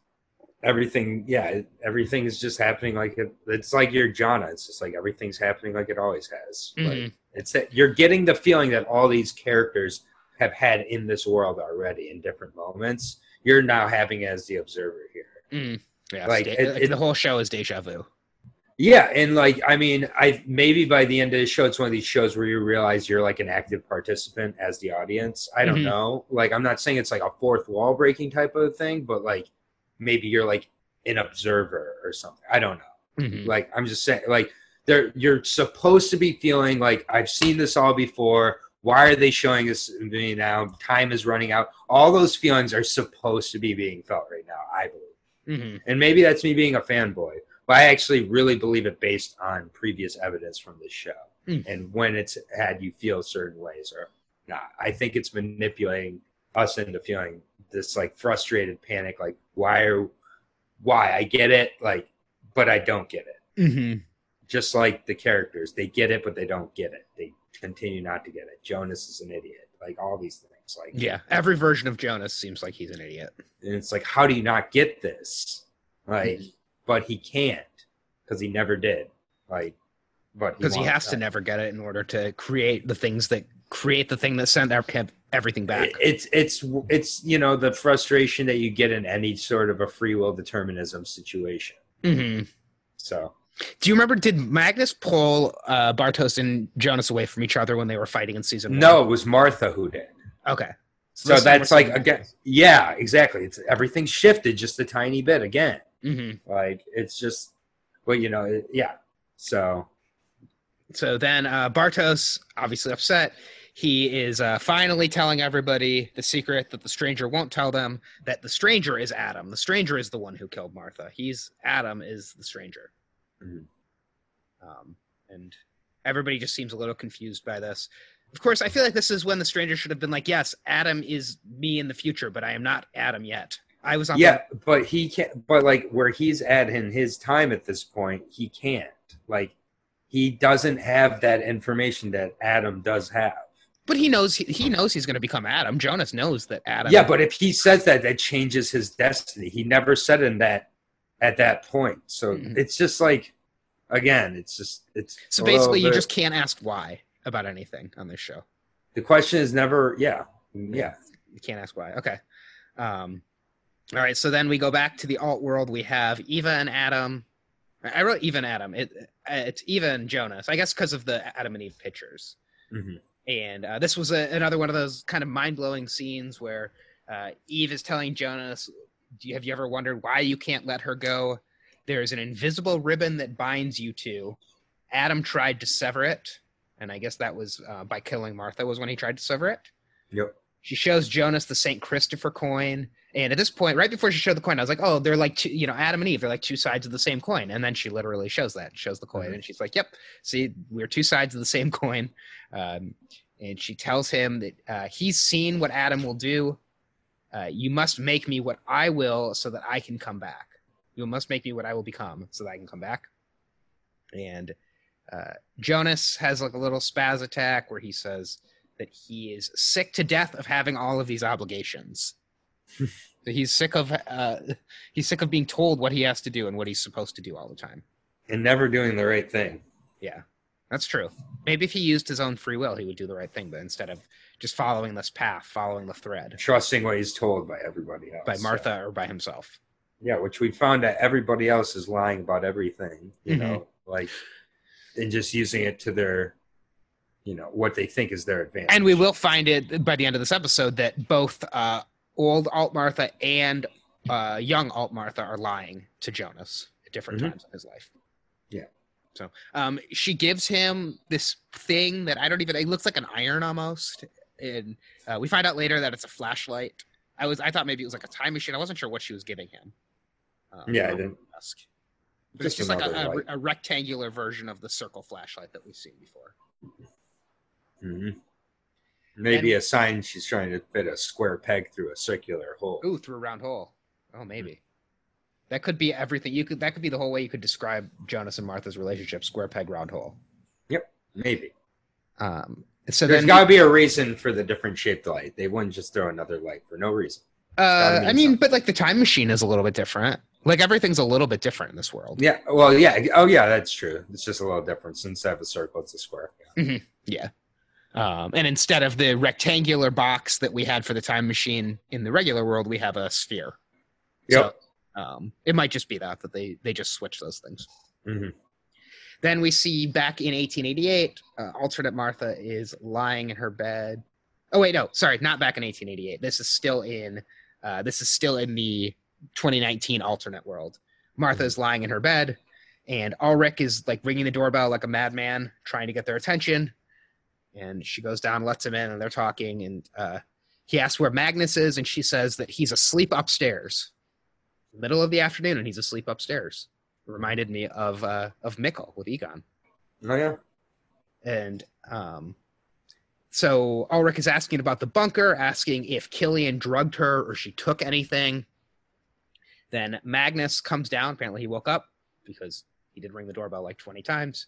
everything. Yeah, everything is just happening like it, it's like your Jana. It's just like everything's happening like it always has. Like, Mhm. it's that you're getting the feeling that all these characters have had in this world already in different moments. You're now having as the observer here. Mm. Yeah, Like, like, it- it- the whole show is deja vu. Yeah, and like I mean, I maybe by the end of the show, it's one of these shows where you realize you're like an active participant as the audience. I don't Mhm. know. Like I'm not saying it's like a fourth wall breaking type of thing, but like maybe you're like an observer or something. I don't know. Mhm. Like I'm just saying, like there you're supposed to be feeling like I've seen this all before. Why are they showing this to me now? Time is running out. All those feelings are supposed to be being felt right now. I believe Mhm. and maybe that's me being a fanboy but i actually really believe it based on previous evidence from this show Mm. and when it's had you feel certain ways or not i think it's manipulating us into feeling this like frustrated panic like why are why i get it like but i don't get it Mhm. just like the characters they get it but they don't get it they continue not to get it jonas is an idiot like all these things like Yeah, every version of Jonas seems like he's an idiot. and it's like how do you not get this like Mhm. But he can't because he never did like but Because he won't. has to never get it in order to create the things that create the thing that sent ev- everything back. It's it's it's you know the frustration that you get in any sort of a free will determinism situation Mhm. so Do you remember? Did Magnus pull uh, Bartosz and Jonas away from each other when they were fighting in season? no it was martha who did Okay. so time that's like again yeah exactly it's everything shifted just a tiny bit again Mhm. like it's just well you know it, yeah so So then uh, Bartosz, obviously upset, he is uh, finally telling everybody the secret that the stranger won't tell them that the stranger is Adam. The stranger is the one who killed Martha. He's Adam is the stranger. Mhm. Um, and everybody just seems a little confused by this. Of course, I feel like this is when the stranger should have been like, "Yes, Adam is me in the future, but I am not Adam yet. I was on the- yeah but he can't but like where he's at in his time at this point he can't like he doesn't have that information that adam does have but he knows he, he knows he's going to become Adam. Jonas knows that Adam. yeah but if he says that that changes his destiny he never said in that at that point so Mhm. it's just like again it's just it's So basically, you bit- just can't ask why about anything on this show. The question is never, yeah, yeah. You can't ask why. Okay. Um, all right. So then we go back to the alt world. We have Eva and Adam. I wrote Eva and Adam. It, it's Eva and Jonas. I guess because of the Adam and Eve pictures. Mhm. And uh, this was a, another one of those kind of mind blowing scenes where uh, Eve is telling Jonas, Do you, "Have you ever wondered why you can't let her go? There's an invisible ribbon that binds you two. Adam tried to sever it, and I guess that was uh, by killing Martha. Was when he tried to sever it." Yep. She shows Jonas the St. Christopher coin. And at this point, right before she showed the coin, I was like, oh, they're like, two, you know, Adam and Eve, they're like two sides of the same coin. And then she literally shows that, shows the coin. Mhm. And she's like, yep, see, we're two sides of the same coin. Um, and she tells him that uh, he's seen what Adam will do. Uh, you must make me what I will so that I can come back. You must make me what I will become so that I can come back. And uh, Jonas has like a little spaz attack where he says that he is sick to death of having all of these obligations. He's sick of uh, he's sick of being told what he has to do and what he's supposed to do all the time. And never doing the right thing. Yeah, that's true. Maybe if he used his own free will, he would do the right thing, but instead of just following this path, following the thread Trusting what he's told by everybody else. by Martha or by himself. Yeah, which we found that everybody else is lying about everything, you Mhm. know, like, and just using it to their, you know, what they think is their advantage. And we will find it by the end of this episode that both uh, old Alt Martha and uh, young Alt Martha are lying to Jonas at different Mhm. times in his life. Yeah. So um, she gives him this thing that I don't even. It looks like an iron almost, and uh, we find out later that it's a flashlight. I was I thought maybe it was like a time machine. I wasn't sure what she was giving him. Um, Yeah, I didn't. Ask. But it's Just just like a, a, a rectangular version of the circle flashlight that we've seen before. Mhm. Maybe a sign she's trying to fit a square peg through a circular hole. Ooh, through a round hole. Oh, maybe. That could be everything. You could. That could be the whole way you could describe Jonas and Martha's relationship: square peg, round hole. Yep, maybe. Um. So There's got to be a reason for the different shaped light. They wouldn't just throw another light for no reason. uh, mean I mean, something. but like the time machine is a little bit different. Like everything's a little bit different in this world. Yeah. Well, yeah. Oh, yeah. That's true. It's just a little different. Instead of a circle, it's a square. Yeah. Um, and instead of the rectangular box that we had for the time machine in the regular world, we have a sphere. Yep. So, um, it might just be that that they they just switch those things. Mhm. Then we see back in 1888, uh, alternate Martha is lying in her bed. Oh wait, no, sorry, not back in 1888. This is still in uh, this is still in the 2019 alternate world. Martha is lying in her bed, and Ulrich is like ringing the doorbell like a madman, trying to get their attention. And she goes down, lets him in, and they're talking. And uh, he asks where Magnus is, and she says that he's asleep upstairs, middle of the afternoon, and he's asleep upstairs. Reminded me of uh, of Mikkel with Egon. Oh, yeah. And um, so Ulrich is asking about the bunker, asking if Killian drugged her or she took anything. Then Magnus comes down. Apparently, he woke up because he did ring the doorbell like 20 times.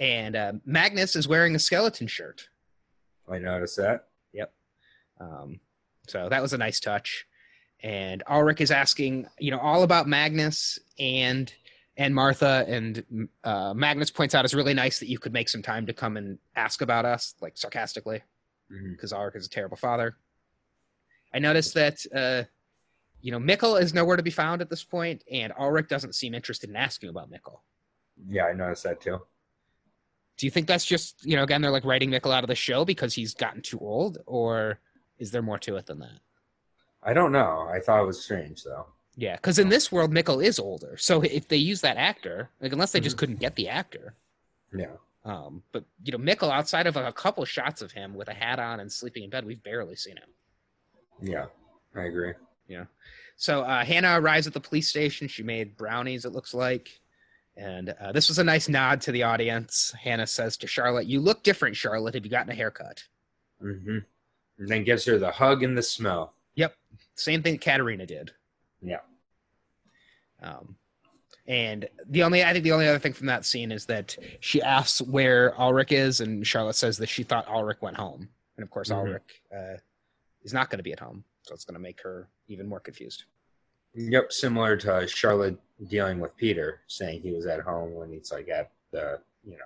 And uh, Magnus is wearing a skeleton shirt. I noticed that. Yep. Um, so that was a nice touch. And Ulrich is asking, you know, all about Magnus and and Martha. And uh, Magnus points out it's really nice that you could make some time to come and ask about us, like sarcastically, because Ulrich is a terrible father. I noticed that, uh, you know, Mikkel is nowhere to be found at this point, and Ulrich doesn't seem interested in asking about Mikkel. Yeah, I noticed that too. Do you think that's just, you know, again, they're like writing Mikkel out of the show because he's gotten too old, or is there more to it than that? I don't know. I thought it was strange though. Yeah, because in this world, Mikkel is older. So if they use that actor, like unless they just Mhm. couldn't get the actor, Yeah. um, but you know, Mikkel, outside of a couple shots of him with a hat on and sleeping in bed, we've barely seen him. Yeah. I agree. Yeah. So uh, Hannah arrives at the police station. She made brownies, it looks like. And uh, this was a nice nod to the audience. Hannah says to Charlotte, You look different, Charlotte. Have you gotten a haircut? Mm-hmm. And then gives her the hug and the smell. Yep. Same thing Katharina did. Yeah. Um, and the only, I think the only other thing from that scene is that she asks where Ulrich is, and Charlotte says that she thought Ulrich went home. And of course, Mhm. Ulrich uh, is not going to be at home. So it's going to make her even more confused. Yep, similar to Charlotte dealing with Peter, saying he was at home when he's like at the you know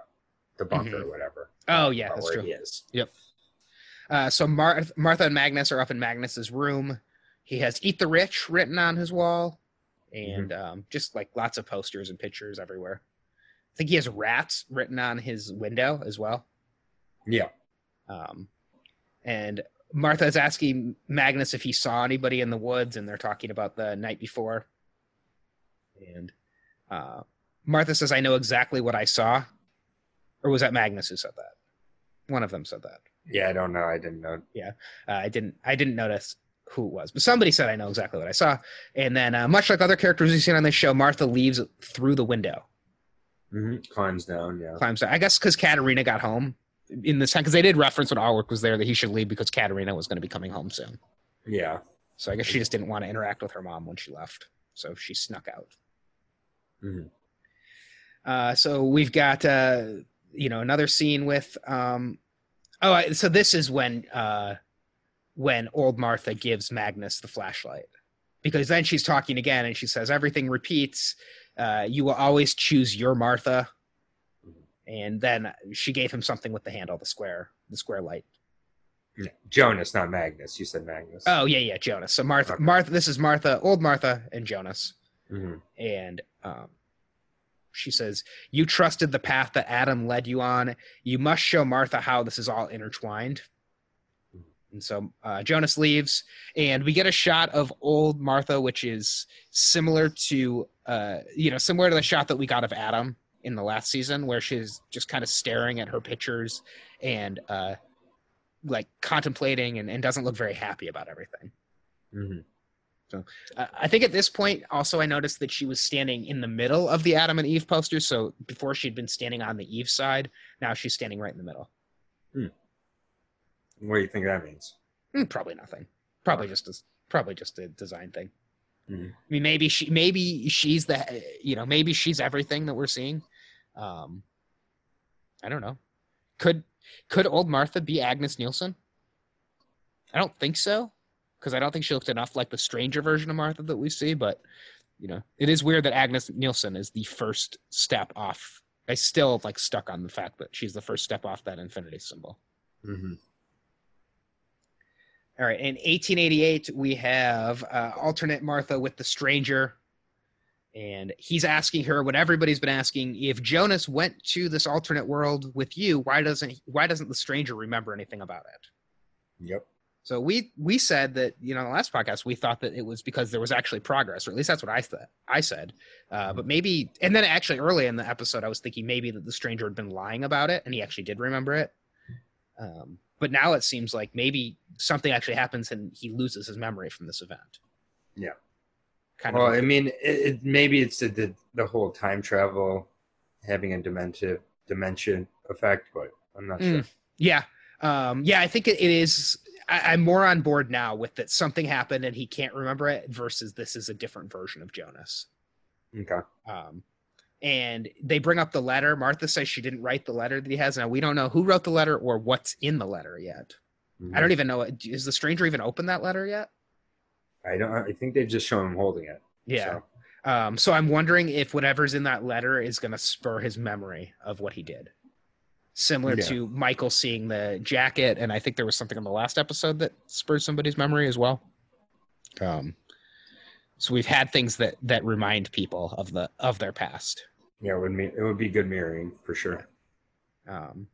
the bunker or whatever. Oh, yeah, that's where true. He is. Uh, so Mar- Martha and Magnus are up in Magnus's room. He has "Eat the Rich" written on his wall, and um, just like lots of posters and pictures everywhere. I think he has rats written on his window as well. Yeah. Um, and Martha is asking Magnus if he saw anybody in the woods, and they're talking about the night before. And uh, Martha says, "I know exactly what I saw," or was that Magnus who said that? One of them said that. Yeah, I don't know. I didn't know. Uh, I didn't. I didn't notice who it was, but somebody said, "I know exactly what I saw." And then, uh, much like other characters we've seen on this show, Martha leaves through the window, hmm Climbs down. Yeah. climbs. Down. I guess because Katharina got home in this time, because they did reference when Ulrich was there that he should leave because Katharina was going to be coming home soon. Yeah. So I guess she just didn't want to interact with her mom when she left, so she snuck out. Mhm. Uh, so we've got uh, you know another scene with um, oh, I, so this is when uh, when old Martha gives Magnus the flashlight because then she's talking again and she says everything repeats. Uh, you will always choose your Martha, and then she gave him something with the handle, the square, the square light. Jonas, not Magnus. You said Magnus. Oh yeah, yeah, Jonas. So Martha, Okay. Martha. This is Martha, old Martha, and Jonas. Mhm. and um, she says, "You trusted the path that Adam led you on. You must show Martha how this is all intertwined." And so uh, Jonas leaves, and we get a shot of old Martha, which is similar to, uh, you know, similar to the shot that we got of Adam in the last season, where she's just kind of staring at her pictures and uh, like contemplating, and, and doesn't look very happy about everything. Mhm. Uh, I think at this point, also, I noticed that she was standing in the middle of the Adam and Eve poster. So before she'd been standing on the Eve side, now she's standing right in the middle. What do you think that means? Hmm, probably nothing. Probably just a probably just a design thing. Mhm. I mean, maybe she maybe she's the you know maybe she's everything that we're seeing. Um, I don't know. Could could old Martha be Agnes Nielsen? I don't think so, because I don't think she looked enough like the stranger version of Martha that we see. But you know, it is weird that Agnes Nielsen is the first step off. I still like stuck on the fact that she's the first step off that infinity symbol. Mhm. All right. In 1888, we have uh, alternate Martha with the stranger. And he's asking her what everybody's been asking: If Jonas went to this alternate world with you, why doesn't why doesn't the stranger remember anything about it? Yep. So we we said that you know in the last podcast we thought that it was because there was actually progress, or at least that's what I thought. I said, uh, but maybe and then actually early in the episode I was thinking maybe that the stranger had been lying about it and he actually did remember it. Um, but now it seems like maybe something actually happens and he loses his memory from this event. Yeah. Kind Well, of. I mean, it, it, maybe it's the, the the whole time travel having a dementia dimension effect, but I'm not sure. Mm. Yeah. Um, yeah, I think it, it is. I, I'm more on board now with that something happened and he can't remember it versus this is a different version of Jonas. Okay. Um, and they bring up the letter. Martha says she didn't write the letter that he has. Now we don't know who wrote the letter or what's in the letter yet. I don't even know. Is the stranger even opened that letter yet? I don't. I think they've just shown him holding it. Yeah. So, Um, so I'm wondering if whatever's in that letter is going to spur his memory of what he did. Similar Yeah. to Michael seeing the jacket, and I think there was something in the last episode that spurred somebody's memory as well. Um, so we've had things that that remind people of the of their past. yeah, it would mean it would be good mirroring for sure. Um,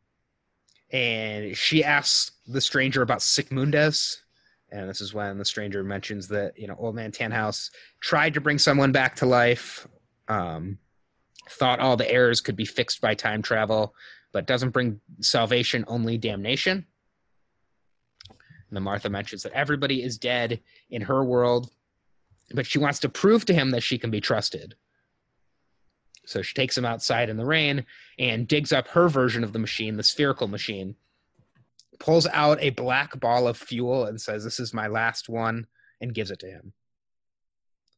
and she asks the stranger about Sic Mundus. And this is when the stranger mentions that, you know, old man Tannhaus tried to bring someone back to life, um, thought all the errors could be fixed by time travel, but doesn't bring salvation, only damnation. And then Martha mentions that everybody is dead in her world, but she wants to prove to him that she can be trusted. So she takes him outside in the rain and digs up her version of the machine, the spherical machine, pulls out a black ball of fuel and says, This is my last one, and gives it to him.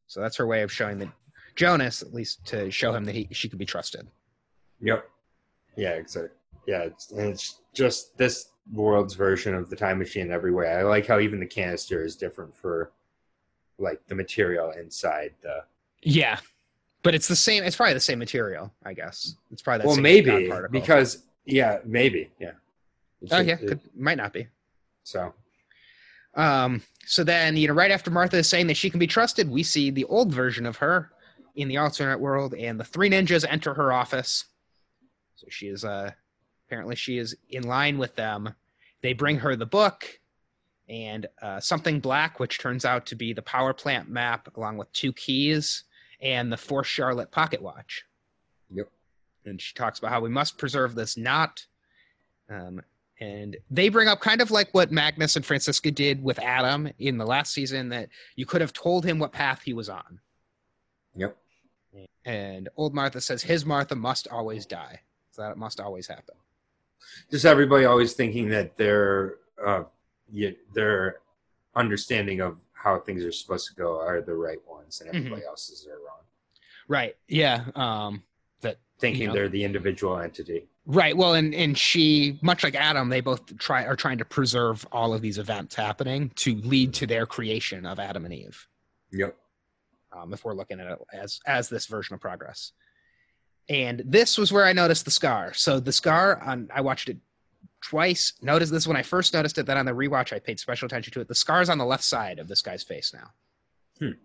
So that's her way of showing that Jonas, at least to show him that he, she could be trusted. Yep. Yeah, exactly. Yeah, it's, and it's just this world's version of the time machine in every way. I like how even the canister is different for like the material inside the. Yeah. But it's the same, it's probably the same material, I guess. It's probably that well, same maybe because yeah, maybe yeah. It's Oh, yeah, it- could, might not be. So Um, so then, you know, right after Martha is saying that she can be trusted, we see the old version of her in the alternate world, and the three ninjas enter her office. So she is uh apparently she is in line with them. They bring her the book and uh, something black, which turns out to be the power plant map, along with two keys and the Force Charlotte pocket watch. Yep. And she talks about how we must preserve this knot. Um, and they bring up kind of like what Magnus and Franziska did with Adam in the last season that you could have told him what path he was on. Yep. And old Martha says his Martha must always die. So that must always happen. just everybody always thinking that their uh, yeah, their understanding of how things are supposed to go are the right ones, and everybody else's are wrong. Right. Yeah. Um that Thinking You know. they're the individual entity. right. Well and and she much like Adam, they both try are trying to preserve all of these events happening to lead to their creation of Adam and Eve. Yep. um, if we're looking at it as as this version of progress. And this was where I noticed the scar. So the scar on I watched it twice. Noticed this when I first noticed it. Then on the rewatch, I paid special attention to it. The scar is on the left side of this guy's face now. Hmm.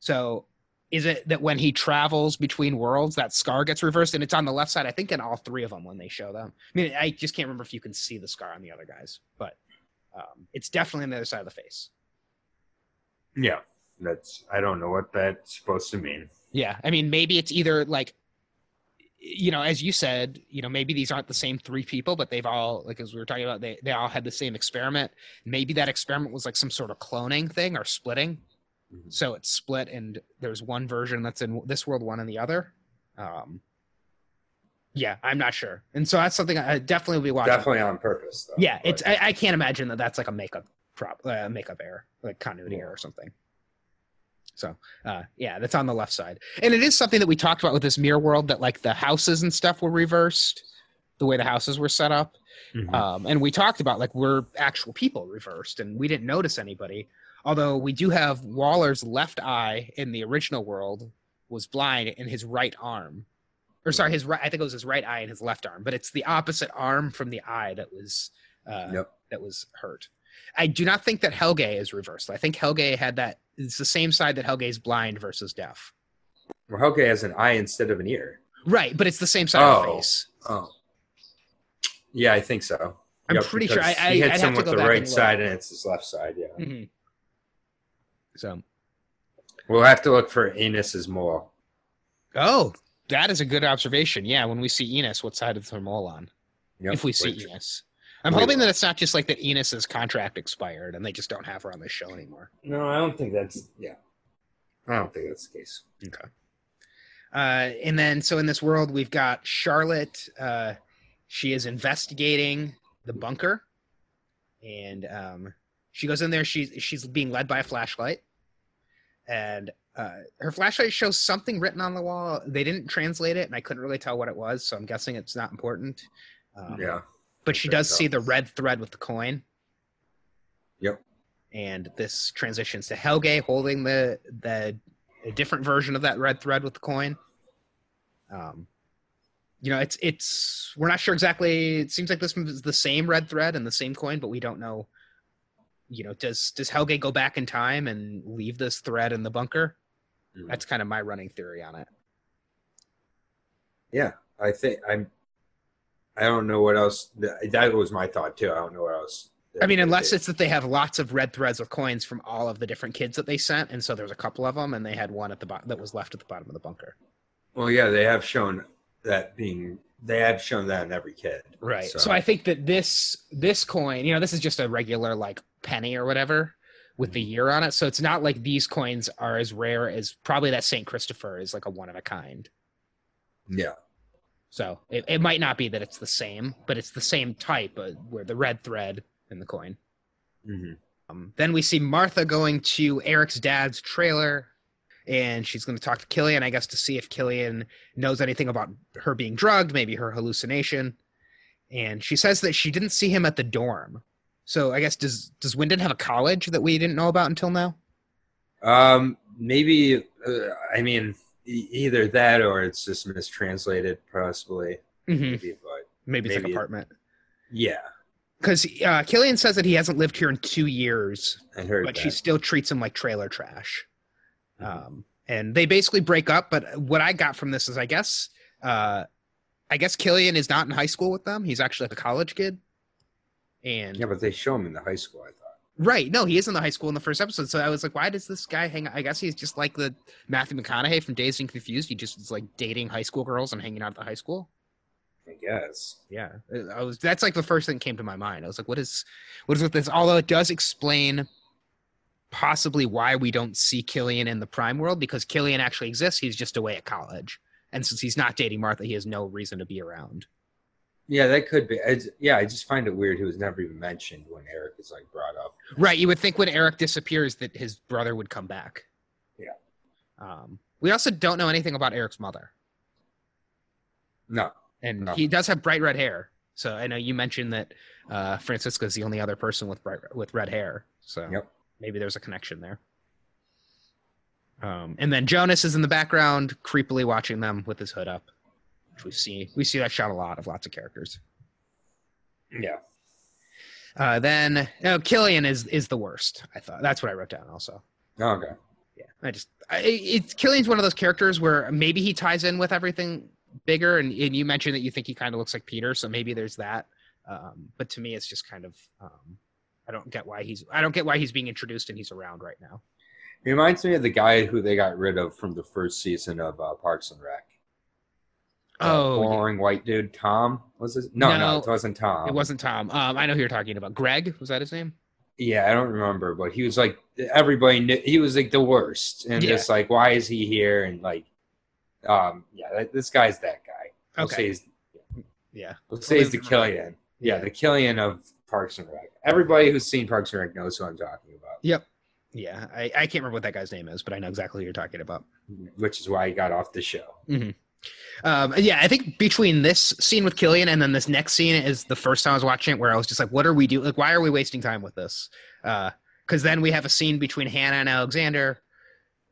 So is it that when he travels between worlds, that scar gets reversed and it's on the left side? I think in all three of them when they show them. I mean, I just can't remember if you can see the scar on the other guys, but um, it's definitely on the other side of the face. Yeah. That's I don't know what that's supposed to mean. Yeah, I mean, maybe it's either like, you know, as you said, you know, maybe these aren't the same three people, but they've all, like as we were talking about, they they all had the same experiment. Maybe that experiment was like some sort of cloning thing or splitting. Mhm. So it's split, and there's one version that's in this world, one in the other. Um, yeah, I'm not sure, and so that's something I definitely will be watching. Definitely on purpose, though. Yeah, it's I, I can't imagine that that's like a makeup prop, uh, makeup error, like continuity Yeah. error or something. So, uh, yeah, that's on the left side, and it is something that we talked about with this mirror world that like the houses and stuff were reversed, the way the houses were set up, Mhm. um, and we talked about like we're actual people reversed, and we didn't notice anybody. Although we do have Wöller's left eye in the original world was blind in his right arm, or sorry, his right. I think it was his right eye and his left arm, but it's the opposite arm from the eye that was uh, Yep. that was hurt. I do not think that Helge is reversed. I think Helge had that. It's the same side that Helge's blind versus deaf. Well, Helge has an eye instead of an ear. Right, but it's the same side of the Oh. face. Oh. Yeah, I think so. I'm pretty sure. I, because I, he I'd hits him with the right and side, and it's his left side. Yeah, Mhm. So, we'll have to look for Anus's mole. oh, that is a good observation. Yeah, when we see Enos, what side is her mole on? Yep, if we see which- Enos. I'm we hoping that it's not just like that Enos's contract expired and they just don't have her on the show anymore. No, I don't think that's. Yeah, I don't think that's the case. Okay. Uh, and then, so in this world, we've got Charlotte. Uh, she is investigating the bunker, and um, she goes in there. She's she's being led by a flashlight, and uh, her flashlight shows something written on the wall. They didn't translate it, and I couldn't really tell what it was, so I'm guessing it's not important. Um, yeah, but she does see the red thread with the coin. Yep. And this transitions to Helge holding the the a different version of that red thread with the coin. Um, you know, it's it's we're not sure exactly. It seems like this is the same red thread and the same coin, but we don't know. You know, does does Helge go back in time and leave this thread in the bunker? Mhm. That's kind of my running theory on it. yeah. I think I'm. I don't know what else. That was my thought too. I don't know what else. I mean, unless it's that they have lots of red threads of coins from all of the different kids that they sent, and so there's a couple of them, and they had one at the bottom that was left at the bottom of the bunker. Well, yeah, they have shown that being. They have shown that in every kid. Right. So, So, I think that this this coin, you know, this is just a regular like penny or whatever with the mm-hmm. year on it. So it's not like these coins are as rare as probably that Saint Christopher is like a one of a kind. yeah, So it, it might not be that it's the same, but it's the same type uh, where the red thread in the coin. hmm Um, then we see Martha going to Eric's dad's trailer, and she's going to talk to Killian, I guess, to see if Killian knows anything about her being drugged, maybe her hallucination. And she says that she didn't see him at the dorm. So I guess does does Winden have a college that we didn't know about until now? Um, maybe. Uh, I mean, either that or it's just mistranslated, possibly. Mm-hmm. Maybe, Maybe it's like Maybe- apartment. yeah, because uh, Killian says that he hasn't lived here in two years, I heard but that. she still treats him like trailer trash. Mhm. Um, and they basically break up. But what I got from this is, I guess, uh, I guess Killian is not in high school with them. He's actually like a college kid. And yeah, but they show him in the high school. I thought. Right, no, he is in the high school in the first episode. So I was like, why does this guy hang? out? I guess he's just like the Matthew McConaughey from Dazed and Confused. He just is like dating high school girls and hanging out at the high school. I guess. Yeah, I was. That's like the first thing that came to my mind. I was like, "What is, what is with this?" Although it does explain possibly why we don't see Killian in the Prime world because Killian actually exists. He's just away at college, and since he's not dating Martha, he has no reason to be around. Yeah, that could be. It's, yeah, I just find it weird. He was never even mentioned when Eric is like brought up. Right? You would think when Eric disappears that his brother would come back. Yeah. Um, we also don't know anything about Eric's mother, No. and No. he does have bright red hair. So I know you mentioned that uh, Franziska is the only other person with bright with red hair. So Yep. maybe there's a connection there. Um, and then Jonas is in the background, creepily watching them with his hood up, which we see. We see that shot a lot of lots of characters. Yeah. Uh, then no, Killian is is the worst. I thought that's what I wrote down. Also, Okay. yeah, I just I, it's Killian's one of those characters where maybe he ties in with everything bigger, and, and you mentioned that you think he kind of looks like Peter, so maybe there's that. Um, but to me, it's just kind of um, I don't get why he's I don't get why he's being introduced and he's around right now. He reminds me of the guy who they got rid of from the first season of uh, Parks and Rec. The Oh, yeah. boring white dude, Tom was his? No, no, No, it wasn't Tom. It wasn't Tom. Um, I know who you're talking about. Greg was that his name? Yeah, I don't remember, but he was like everybody knew he was like the worst, and Yeah. just like why is he here? And like, um, yeah, that, this guy's that guy. We'll Okay. say he's, Yeah. we'll say he's the Killian. Yeah, the Killian of Parks and Rec. Everybody who's seen Parks and Rec knows who I'm talking about, Yep. Yeah. I, I can't remember what that guy's name is, but I know exactly who you're talking about. which is why he got off the show. Um, yeah, I think between this scene with Killian and then this next scene is the first time I was watching it where I was just like, what are we doing? Like, why are we wasting time with this? Because then we have a scene between Hannah and Alexander,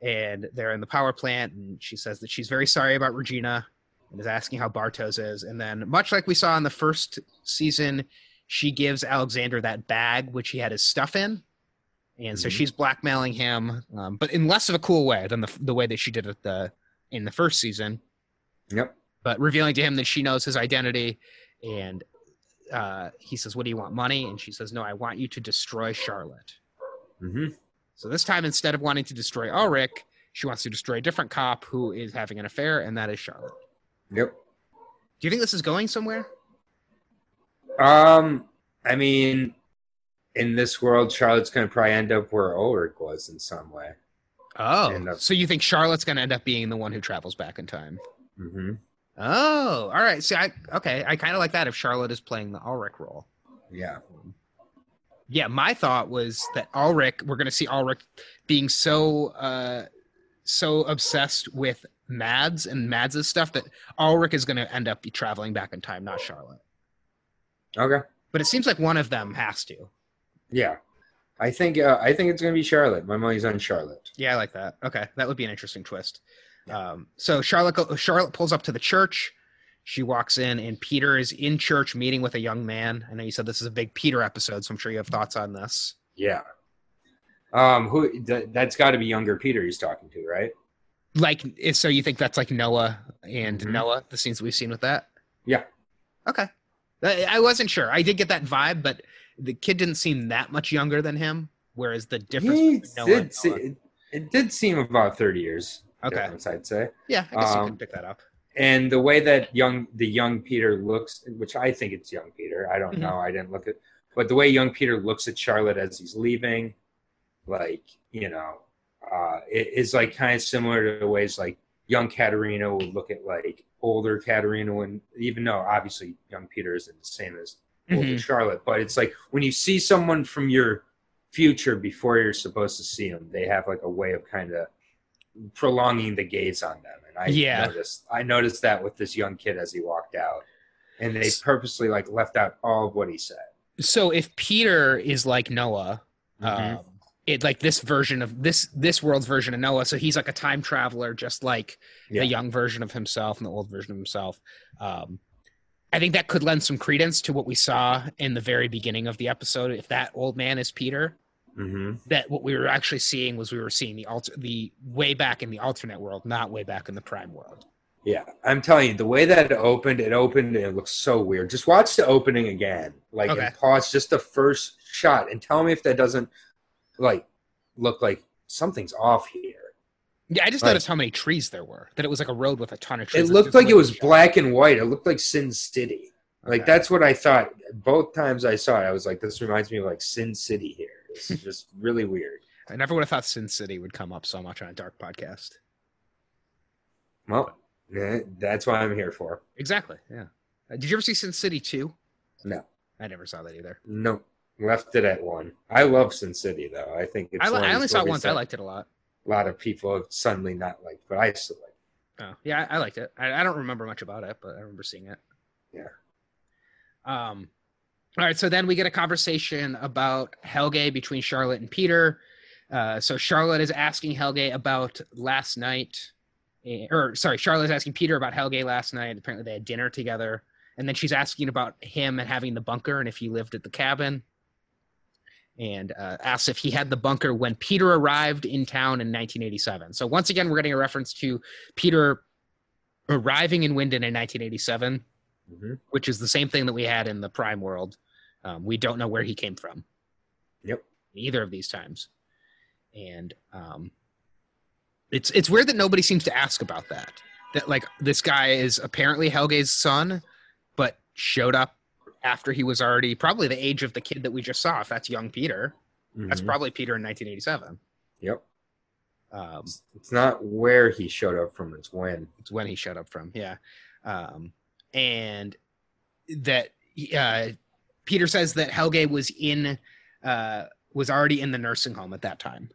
and they're in the power plant, and she says that she's very sorry about Regina and is asking how Bartosz is. And then, much like we saw in the first season, she gives Alexander that bag which he had his stuff in. And so Mhm. she's blackmailing him, um, but in less of a cool way than the, the way that she did it the, in the first season Yep. but revealing to him that she knows his identity and uh, he says what do you want money and she says no i want you to destroy charlotte hmm so this time instead of wanting to destroy ulrich she wants to destroy a different cop who is having an affair and that is charlotte Yep. do you think this is going somewhere Um, I mean, in this world, Charlotte's going to probably end up where Ulrich was in some way. oh uh, so you think charlotte's going to end up being the one who travels back in time hmm oh all right see i okay i kind of like that if charlotte is playing the ulrich role Yeah. yeah, my thought was that Ulrich, we're going to see Ulrich being so uh, so obsessed with Mads and Mads' stuff that Ulrich is going to end up be traveling back in time, not Charlotte. Okay. But it seems like one of them has to. Yeah. I think uh, I think it's going to be Charlotte. My money's on Charlotte. Yeah, I like that. Okay, that would be an interesting twist. Um, so Charlotte Charlotte pulls up to the church. She walks in, and Peter is in church meeting with a young man. I know you said this is a big Peter episode, so I'm sure you have thoughts on this. Yeah. Um, who th- that's got to be younger Peter he's talking to, right? Like, so you think that's like Noah and Mhm. Noah, the scenes we've seen with that? Yeah. Okay. I wasn't sure. I did get that vibe, but the kid didn't seem that much younger than him. Whereas the difference He between Noah did Noah- it, it did seem about 30 years Okay. difference, I'd say. Yeah, I guess you Um, can pick that up. and the way that young the young Peter looks, which I think it's young Peter. I don't Mhm. know. I didn't look at, but the way young Peter looks at Charlotte as he's leaving, like you know, uh, it is like kind of similar to the ways like young Katharina would look at like older Katharina, and even though obviously young Peter isn't the same as older Mhm. Charlotte, but it's like when you see someone from your future before you're supposed to see them, they have like a way of kind of prolonging the gaze on them. And I Yeah. noticed I noticed that with this young kid as he walked out. And they purposely like left out all of what he said. So if Peter is like Noah, Mhm. um, it like this version of this this world's version of Noah, so he's like a time traveler, just like Yeah. the young version of himself and the old version of himself. Um, I think that could lend some credence to what we saw in the very beginning of the episode. If that old man is Peter, Mm-hmm. that what we were actually seeing was we were seeing the alter the way back in the alternate world, not way back in the prime world. Yeah, I'm telling you, the way that it opened, it opened and it looks so weird. Just watch the opening again, like Okay. and pause just the first shot, and tell me if that doesn't like look like something's off here. Yeah, I just Right. noticed how many trees there were. That it was like a road with a ton of trees. It looked like it was shot. black and white. It looked like Sin City. Like Okay. that's what I thought. Both times I saw it, I was like, "This reminds me of like Sin City." Here, this is just really weird. I never would have thought Sin City would come up so much on a dark podcast. Well, that's what I'm here for. Exactly. Yeah. Uh, did you ever see Sin City 2? No, I never saw that either. no, left it at one. I love Sin City though. I think it's I, I only saw it once. I liked it a lot. A lot of people have suddenly not liked, but I still like. Oh, yeah, I, I liked it. I, I don't remember much about it, but I remember seeing it. Yeah. Um. All right, so then we get a conversation about Helge between Charlotte and Peter. Uh, so Charlotte is asking Helge about last night, eh, or sorry, Charlotte is asking Peter about Helge last night. Apparently, they had dinner together, and then she's asking about him and having the bunker and if he lived at the cabin. And uh, asks if he had the bunker when Peter arrived in town in 1987. So once again, we're getting a reference to Peter arriving in Winden in 1987 Mhm. which is the same thing that we had in the Prime world. Um, we don't know where he came from. Yep. Either of these times, and um, it's it's weird that nobody seems to ask about that. That like this guy is apparently Helge's son, but showed up after he was already probably the age of the kid that we just saw. If that's young Peter, that's Mhm. probably Peter in 1987. Yep. Um, It's, it's not where he showed up from; it's when. It's when he showed up from. Yeah. Um, and that uh, Peter says that Helge was in uh, was already in the nursing home at that time.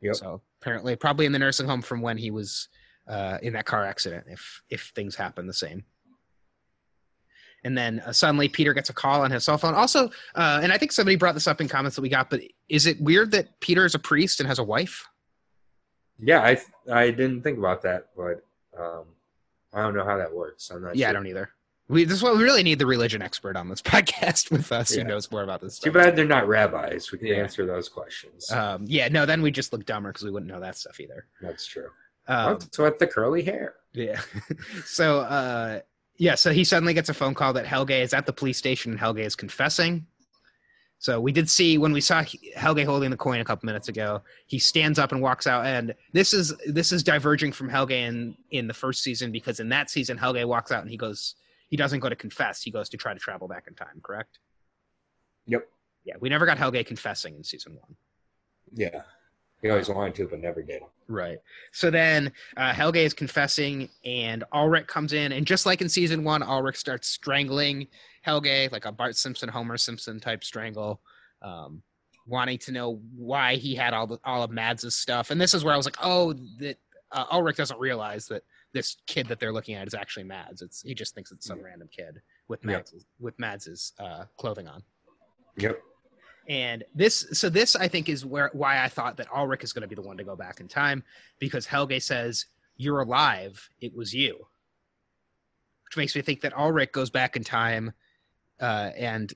Yep. So apparently, probably in the nursing home from when he was uh, in that car accident. If if things happen the same. And then uh, suddenly Peter gets a call on his cell phone. Also, uh, and I think somebody brought this up in comments that we got, but is it weird that Peter is a priest and has a wife? Yeah, I I didn't think about that, but um, I don't know how that works. I'm not. Yeah, I don't either. We this is why we really need the religion expert on this podcast with us Yeah. who knows more about this Too bad they're not rabbis. We can Yeah. answer those questions. Um, yeah, no, then we just look dumber because we wouldn't know that stuff either. That's true. Um, What's with the curly hair? yeah. so uh, yeah, so he suddenly gets a phone call that Helge is at the police station and Helge is confessing. So we did see when we saw Helge holding the coin a couple minutes ago, he stands up and walks out. And this is this is diverging from Helge in in the first season because in that season Helge walks out and he goes he doesn't go to confess, he goes to try to travel back in time, correct? Yep. Yeah, we never got Helge confessing in season one. Yeah. He always wanted to, but never did. Right. So then uh, Helge is confessing, and Ulrich comes in, and just like in season one, Ulrich starts strangling Helge, like a Bart Simpson, Homer Simpson type strangle, um, wanting to know why he had all the all of Mads' stuff. And this is where I was like, oh, that uh, Ulrich doesn't realize that this kid that they're looking at is actually Mads. It's he just thinks it's some random kid with. Mads with Mads' uh, clothing on. Yep. And this, so this, I think, is where why I thought that Ulrich is going to be the one to go back in time because Helge says, "You're alive. It was you," which makes me think that Ulrich goes back in time uh, and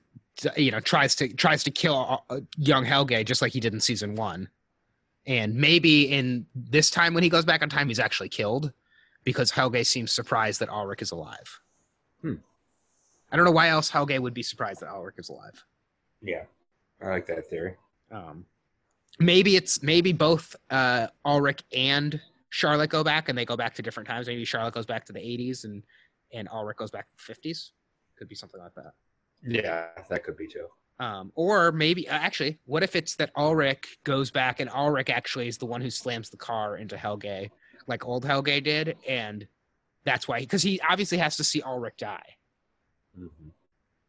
you know tries to tries to kill uh, young Helge just like he did in season one. And maybe in this time when he goes back in time, he's actually killed because Helge seems surprised that Ulrich is alive. Hmm. I don't know why else Helge would be surprised that Ulrich is alive. Yeah. I like that theory. Um, maybe it's maybe both uh, Ulrich and Charlotte go back, and they go back to different times. Maybe Charlotte goes back to the '80s, and and Ulrich goes back to the '50s. Could be something like that. Yeah, that could be too. Um, or maybe uh, actually, what if it's that Ulrich goes back, and Ulrich actually is the one who slams the car into Helge, like old Helge did, and that's why because he obviously has to see Ulrich die. hmm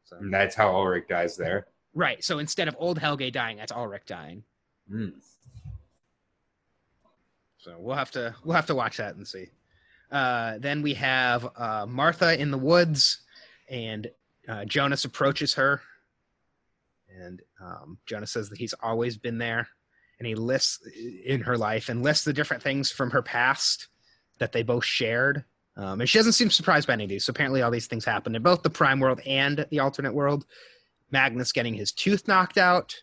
So And that's how Ulrich dies there. right. So instead of old Helge dying, that's Ulrich dying. Mm. So we'll have to we'll have to watch that and see. Uh, then we have uh, Martha in the woods, and uh, Jonas approaches her, and um, Jonas says that he's always been there, and he lists in her life and lists the different things from her past that they both shared. Um, and she doesn't seem surprised by any of these. So apparently, all these things happened in both the Prime world and the alternate world. Magnus getting his tooth knocked out,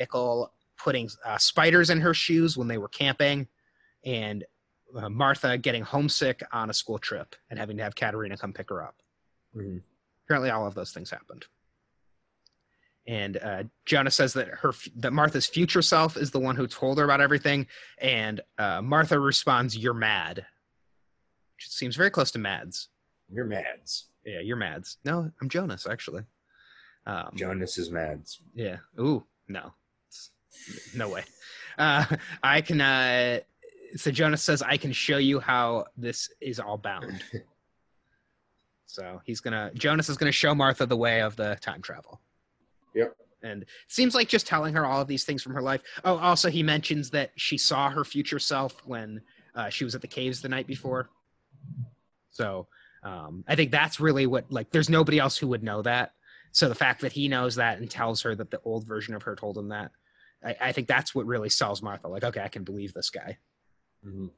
Mikkel putting uh, spiders in her shoes when they were camping, and uh, Martha getting homesick on a school trip and having to have Katharina come pick her up. Mhm. Apparently, all of those things happened. And uh, Jonah says that her that Martha's future self is the one who told her about everything, and uh, Martha responds, "You're mad," which seems very close to Mads. You're Mads. Yeah, you're Mads. No, I'm Jonas actually. Um, Jonas is Mads. yeah. Ooh, no. No way. Uh, I can. Uh, so Jonas says, "I can show you how this is all bound." so he's gonna. Jonas is gonna show Martha the way of the time travel. Yep. And it seems like just telling her all of these things from her life. Oh, also he mentions that she saw her future self when uh, she was at the caves the night before. So um, I think that's really what like. There's nobody else who would know that. So the fact that he knows that and tells her that the old version of her told him that, I, I think that's what really sells Martha. Like, okay, I can believe this guy. Mhm.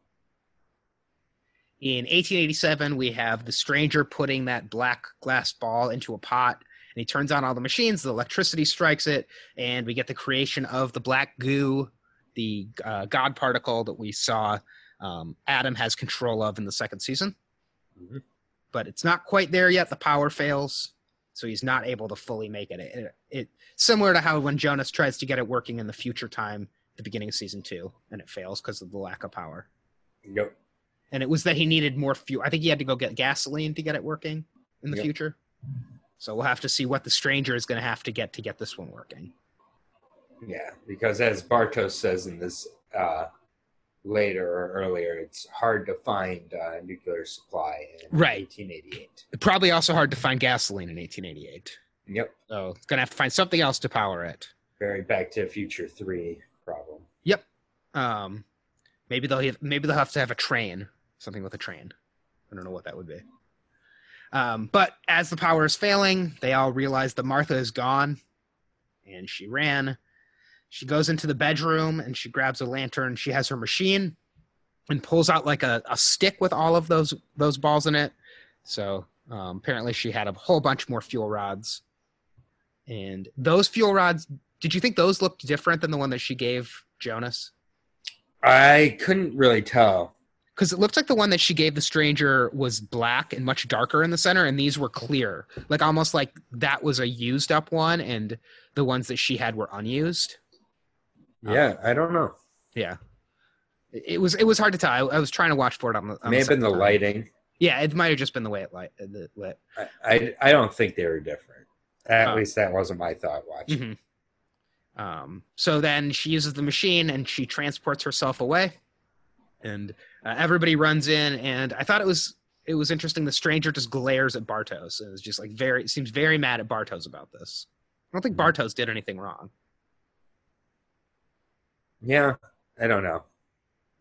In 1887, we have the stranger putting that black glass ball into a pot, and he turns on all the machines. The electricity strikes it, and we get the creation of the black goo, the uh, God particle that we saw um, Adam has control of in the second season. Mhm. But it's not quite there yet. The power fails, so he's not able to fully make it. It, it similar to how when Jonas tries to get it working in the future time, at the beginning of season two, and it fails because of the lack of power Yep. and it was that he needed more fuel. I think he had to go get gasoline to get it working in the Yep. future. So we'll have to see what the stranger is going to have to get to get this one working. Yeah, because as Bartosz says in this uh, later or earlier, it's hard to find uh, nuclear supply in Right. 1888. Probably also hard to find gasoline in 1888. Yep. So it's going to have to find something else to power it. Very Back to Future 3 problem. Yep. Um, maybe they'll have, maybe they'll have to have a train, something with a train. I don't know what that would be. Um, but as the power is failing, they all realize that Martha is gone, and she ran. She goes into the bedroom and she grabs a lantern. She has her machine and pulls out like a, a stick with all of those those balls in it. So um, apparently she had a whole bunch more fuel rods. And those fuel rods, did you think those looked different than the one that she gave Jonas? I couldn't really tell. Because it looked like the one that she gave the stranger was black and much darker in the center and these were clear like almost like that was a used up one and the ones that she had were unused Yeah, I don't know. yeah it was it was hard to tell i, I was trying to watch for it on the on May have been the time. lighting. yeah it might have just been the way it light the lit I, I, I don't think they were different. At Oh. least that wasn't my thought watching. Mhm. um so then she uses the machine and she transports herself away and uh, everybody runs in and i thought it was it was interesting the stranger just glares at bartosz and is just like very seems very mad at bartosz about this i don't think Mhm. bartosz did anything wrong Yeah, I don't know.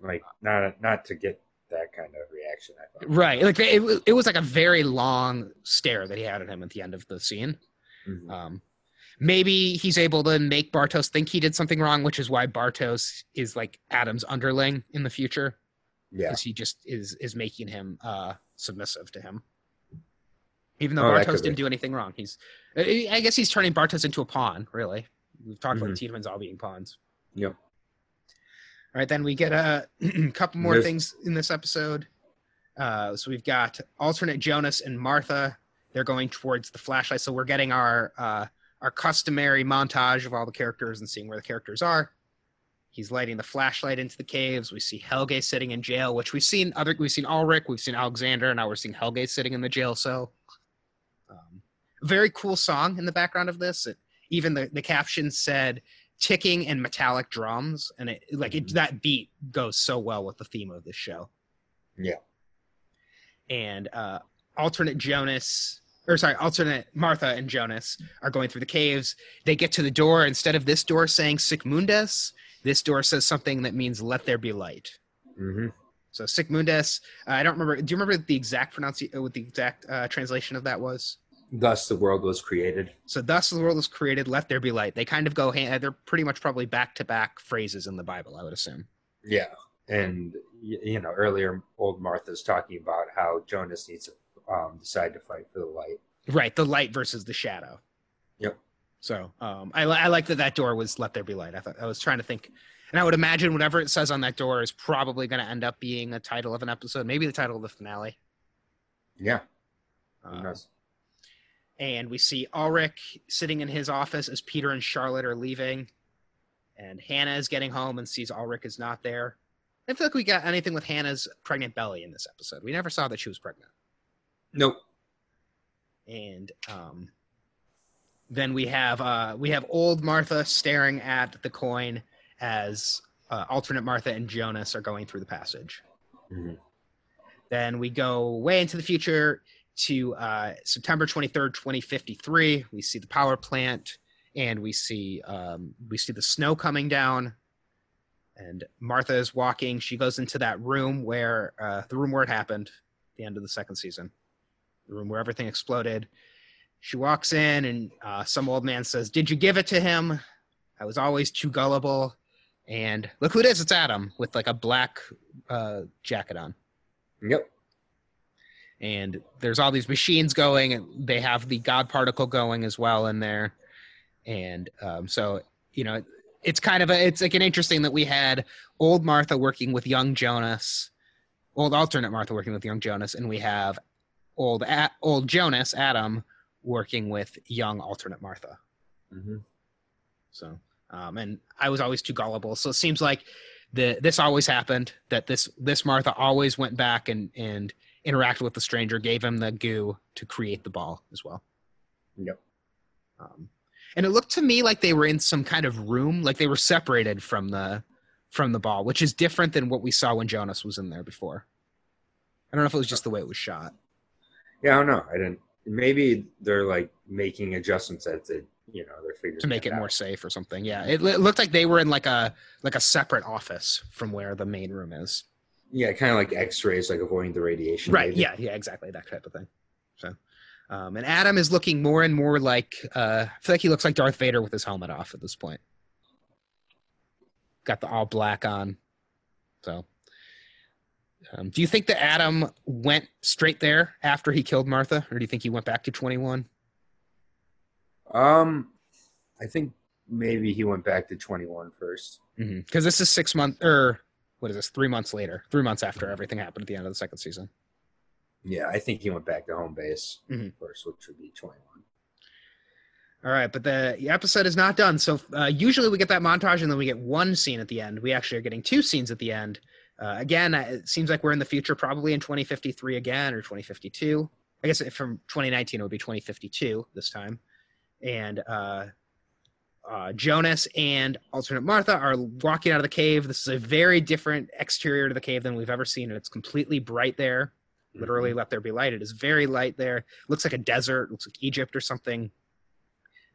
Like not not to get that kind of reaction. I thought. right like it, it was like a very long stare that he had at him at the end of the scene Mhm. um maybe he's able to make bartosz think he did something wrong which is why bartosz is like adam's underling in the future. Yeah, because he just is is making him uh submissive to him. Even though Oh, bartosz didn't be. do anything wrong he's i guess he's turning bartosz into a pawn really. We've talked Mhm. about the Tiedemanns all being pawns. Yep. all right then we get a couple more There's- things in this episode. Uh so we've got alternate jonas and martha. They're going towards the flashlight. So we're getting our uh our customary montage of all the characters and seeing where the characters are He's lighting the flashlight into the caves. We see Helge sitting in jail, which we've seen other. We've seen Ulrich, we've seen Alexander, and now we're seeing Helge sitting in the jail cell. Um, very cool song in the background of this. It, even the the caption said "ticking and metallic drums," and it like it, that beat goes so well with the theme of this show. Yeah. And uh, alternate Jonas, or sorry, alternate Martha and Jonas are going through the caves. They get to the door. Instead of this door saying "Sic Mundus," this door says something that means "Let there be light." hmm So Sic Mundus. Uh, I don't remember. Do you remember the exact pronunciation? What the exact uh, translation of that was? Thus, the world was created. So thus the world was created. Let there be light. They kind of go hand. They're pretty much probably back to back phrases in the Bible. I would assume. Yeah, and you know, earlier old Martha's talking about how Jonas needs to um, decide to fight for the light. Right, the light versus the shadow. Yep. So um, I, I like that that door was "Let there be light." I thought I was trying to think, and I would imagine whatever it says on that door is probably going to end up being a title of an episode, maybe the title of the finale. Yeah. who Um, and we see Ulrich sitting in his office as Peter and Charlotte are leaving, and Hannah is getting home and sees Ulrich is not there. I feel like we got anything with Hannah's pregnant belly in this episode. We never saw that she was pregnant. Nope. and um, then we have uh, we have old Martha staring at the coin as uh, alternate Martha and Jonas are going through the passage. Mhm. Then we go way into the future to uh, September twenty third, twenty fifty three. We see the power plant, and we see um, we see the snow coming down. And Martha is walking. She goes into that room where uh, the room where it happened, the end of the second season the room where everything exploded. She walks in, and uh, some old man says, "Did you give it to him? I was always too gullible." And look who it is! It's Adam with like a black uh, jacket on. Yep. And there's all these machines going, and they have the God particle going as well in there. And um, so, you know, it's kind of a, it's like an interesting that we had old Martha working with young Jonas, old alternate Martha working with young Jonas, and we have old a- old Jonas Adam working with young alternate Martha. hmm So, um, and I was always too gullible. So it seems like the this always happened. That this this Martha always went back and and interacted with the stranger, gave him the goo to create the ball as well. Yep. Um, and it looked to me like they were in some kind of room, like they were separated from the from the ball, which is different than what we saw when Jonas was in there before. I don't know if it was just the way it was shot. Yeah, I don't know. I didn't. Maybe they're like making adjustments as they, you know, they're figuring to make it out. more safe or something. Yeah, it, it looked like they were in like a like a separate office from where the main room is. Yeah, kind of like X-rays, like avoiding the radiation. Right. maybe. Yeah. Yeah. Exactly. That type of thing. So, um, and Adam is looking more and more like uh, I feel like he looks like Darth Vader with his helmet off at this point. Got the all black on. So, um, do you think that Adam went straight there after he killed Martha, or do you think he went back to twenty one? Um, I think maybe he went back to 21 first. Because this is six months, or what is this? Three months later, three months after everything happened at the end of the second season. Yeah, I think he went back to home base Mhm. first, which would be 21. All right, but the, the episode is not done. So uh, usually we get that montage and then we get one scene at the end. We actually are getting two scenes at the end. Uh, again, it seems like we're in the future, probably in 2053 again or 2052. I guess if from 2019 it would be 2052 this time. And uh, uh, Jonas and alternate Martha are walking out of the cave. This is a very different exterior to the cave than we've ever seen, and it's completely bright there. Literally, let there be light. It is very light there. Looks like a desert. Looks like Egypt or something.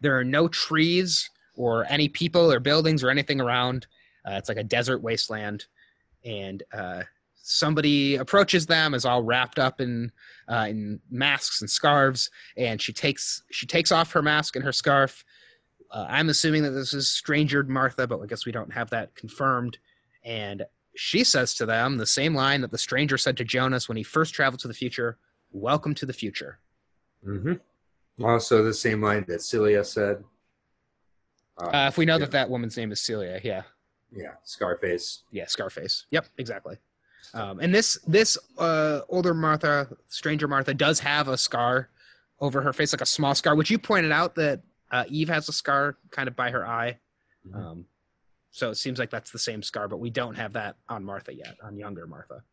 There are no trees or any people or buildings or anything around. Uh, it's like a desert wasteland, and uh, somebody approaches them, is all wrapped up in uh, in masks and scarves, and she takes she takes off her mask and her scarf. Uh, I'm assuming that this is strangered Martha, but I guess we don't have that confirmed. And she says to them the same line that the stranger said to Jonas when he first traveled to the future: "Welcome to the future." hmm Also, the same line that Silja said. Uh, if we know yeah, that that woman's name is Silja, yeah, Yeah, Scarface. yeah, Scarface. Yep, exactly. Um, and this this uh, older Martha, stranger Martha, does have a scar over her face, like a small scar, which you pointed out that uh, Eve has a scar kind of by her eye. Mhm. Um, so it seems like that's the same scar, but we don't have that on Martha yet, on younger Martha.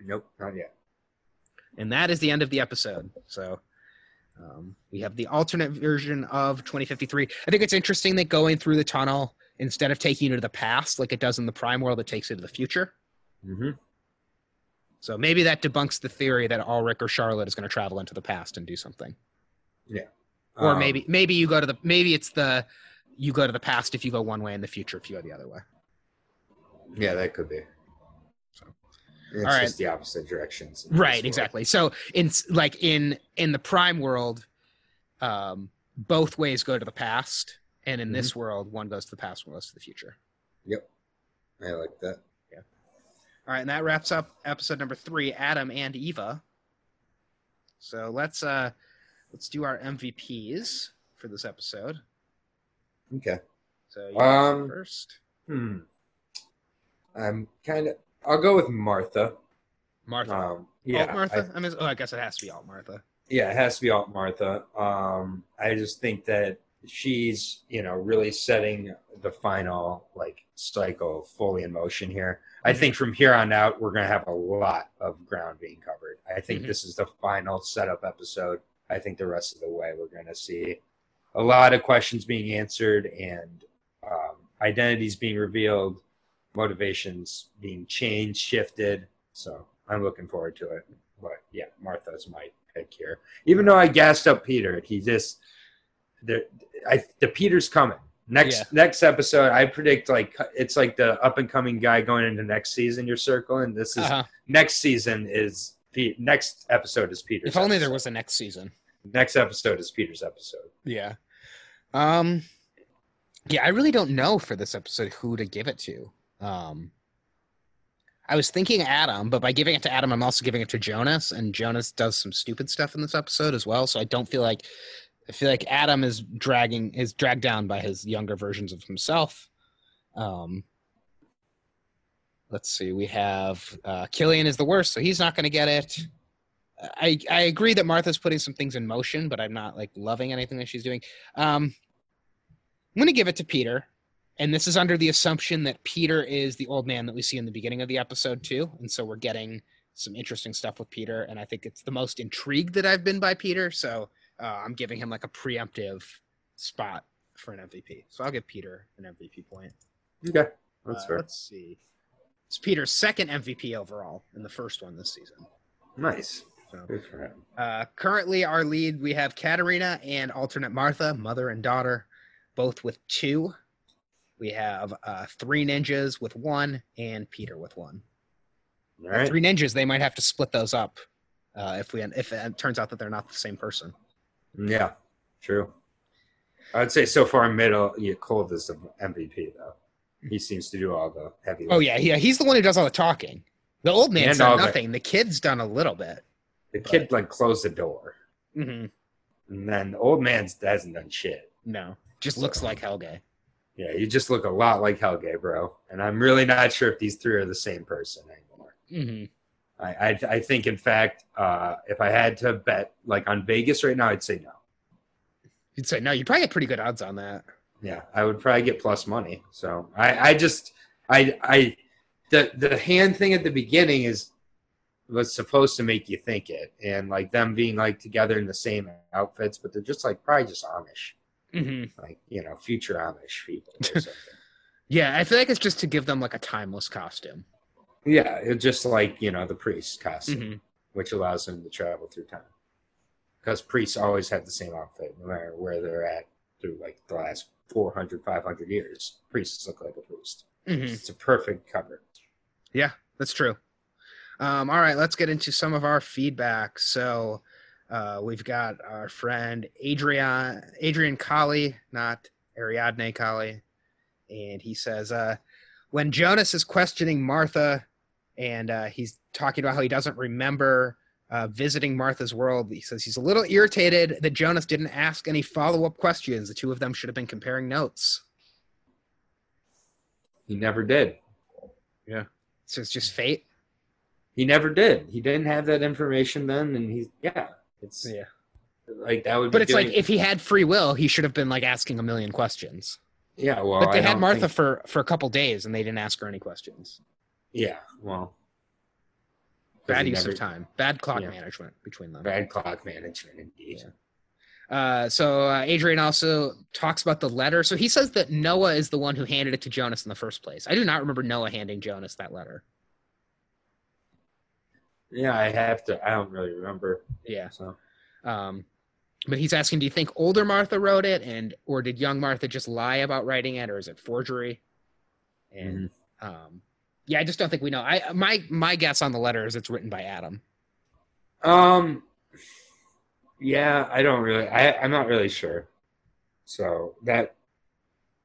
Nope, not yet. And that is the end of the episode. So um, we have the alternate version of 2053. I think it's interesting that going through the tunnel, instead of taking you to the past like it does in the Prime world, it takes you to the future. hmm So maybe that debunks the theory that Ulrich or Charlotte is going to travel into the past and do something. Yeah or Um, maybe maybe you go to the maybe it's the you go to the past if you go one way and the future if you go the other way. Yeah, that could be. So, It's all right. just the opposite directions. Right, exactly. So in like in in the prime world, um, both ways go to the past, and in this world, one goes to the past, one goes to the future. Yep. I like that. Yeah. All right, and that wraps up episode number three, Adam and Eva. So let's uh let's do our MVPs for this episode. Okay. So you Um, first, Hmm. I'm kind of. I'll go with Martha. Martha. Um, yeah, Alt Martha. I, mean, oh, I guess it has to be Alt Martha. Yeah, it has to be Alt Martha. Um, I just think that she's, you know, really setting the final like cycle fully in motion here. I think from here on out, we're going to have a lot of ground being covered. I think Mhm. this is the final setup episode. I think the rest of the way, we're going to see a lot of questions being answered and um, identities being revealed, motivations being changed, shifted. So I'm looking forward to it. But yeah, Martha's my pick here. Even though I gassed up Peter, he just there. I the Peter's coming next Yeah. next episode. I predict like it's like the up and coming guy going into next season. Your circle, and this is Uh-huh. next season is Pe- next episode is Peter's. If only there was a next season. next episode is Peter's episode. Yeah. Um yeah, I really don't know for this episode who to give it to. Um I was thinking Adam, but by giving it to Adam, I'm also giving it to Jonas, and Jonas does some stupid stuff in this episode as well. So I don't feel like I feel like Adam is dragging is dragged down by his younger versions of himself. Um let's see, we have uh Kilian is the worst, so he's not gonna get it. I I agree that Martha's putting some things in motion, but I'm not like loving anything that she's doing. Um, I'm going to give it to Peter, and this is under the assumption that Peter is the old man that we see in the beginning of the episode too, and so we're getting some interesting stuff with Peter, and I think it's the most intrigued that I've been by Peter. So uh, I'm giving him like a preemptive spot for an MVP. So I'll give Peter an MVP point. Okay, that's Uh, fair. Let's see. It's Peter's second MVP overall, and the first one this season. Nice. So. Good for him. Uh, currently, our lead we have Katharina and alternate Martha, mother and daughter, both with two. We have uh, three ninjas with one, and Peter with one. All right. Three ninjas. They might have to split those up uh, if we if it turns out that they're not the same person. Yeah, true. I would say so far middle. Yeah, Cold is the MVP though. He seems to do all the heavy. Oh yeah, yeah. He's the one who does all the talking. The old man's done nothing. The kid's done a little bit. the kid like closed the door, hmm and then the old man's hasn't done shit. No, just looks like Helge. Yeah, you just look a lot like Helge, bro. And I'm really not sure if these three are the same person anymore. hmm I I, I think, in fact, uh, if I had to bet like on Vegas right now, I'd say no. You'd say no. You probably get pretty good odds on that. Yeah, I would probably get plus money. So I, I just, I, I, the the hand thing at the beginning is was supposed to make you think it, and like them being like together in the same outfits, but they're just like probably just Amish, hmm like you know, future Amish people. Or something. Yeah, I feel like it's just to give them like a timeless costume. Yeah, it's just like you know the priest costume, hmm which allows them to travel through time. Because priests always have the same outfit, no matter where they're at through like the last 400, 500 years. Priests look like a priest. hmm It's a perfect cover. Yeah, that's true. Um, all right, let's get into some of our feedback. So uh, we've got our friend Adrian Adrian Colley, not Ariadne Colley, and he says uh, when Jonas is questioning Martha, and uh, he's talking about how he doesn't remember uh, visiting Martha's world. He says he's a little irritated that Jonas didn't ask any follow up questions. The two of them should have been comparing notes. He never did. Yeah. So it's just fate. He never did. He didn't have that information then, and he's yeah. It's Yeah. like that would. But it's like if he had free will, he should have been like asking a million questions. yeah. Well, but they I had Martha think- for for a couple days and they didn't ask her any questions. Yeah. Well, Bad use never- of time. Bad clock Yeah. management between them. Bad clock management, indeed. Yeah. Uh, so uh, Adrian also talks about the letter. So he says that Noah is the one who handed it to Jonas in the first place. I do not remember Noah handing Jonas that letter. Yeah, I have to. I don't really remember. Yeah. So Um, but he's asking, do you think older Martha wrote it, and or did young Martha just lie about writing it, or is it forgery? And um, yeah, I just don't think we know. I my my guess on the letter is it's written by Adam. Um. Yeah, I don't really. I I'm not really sure. So that.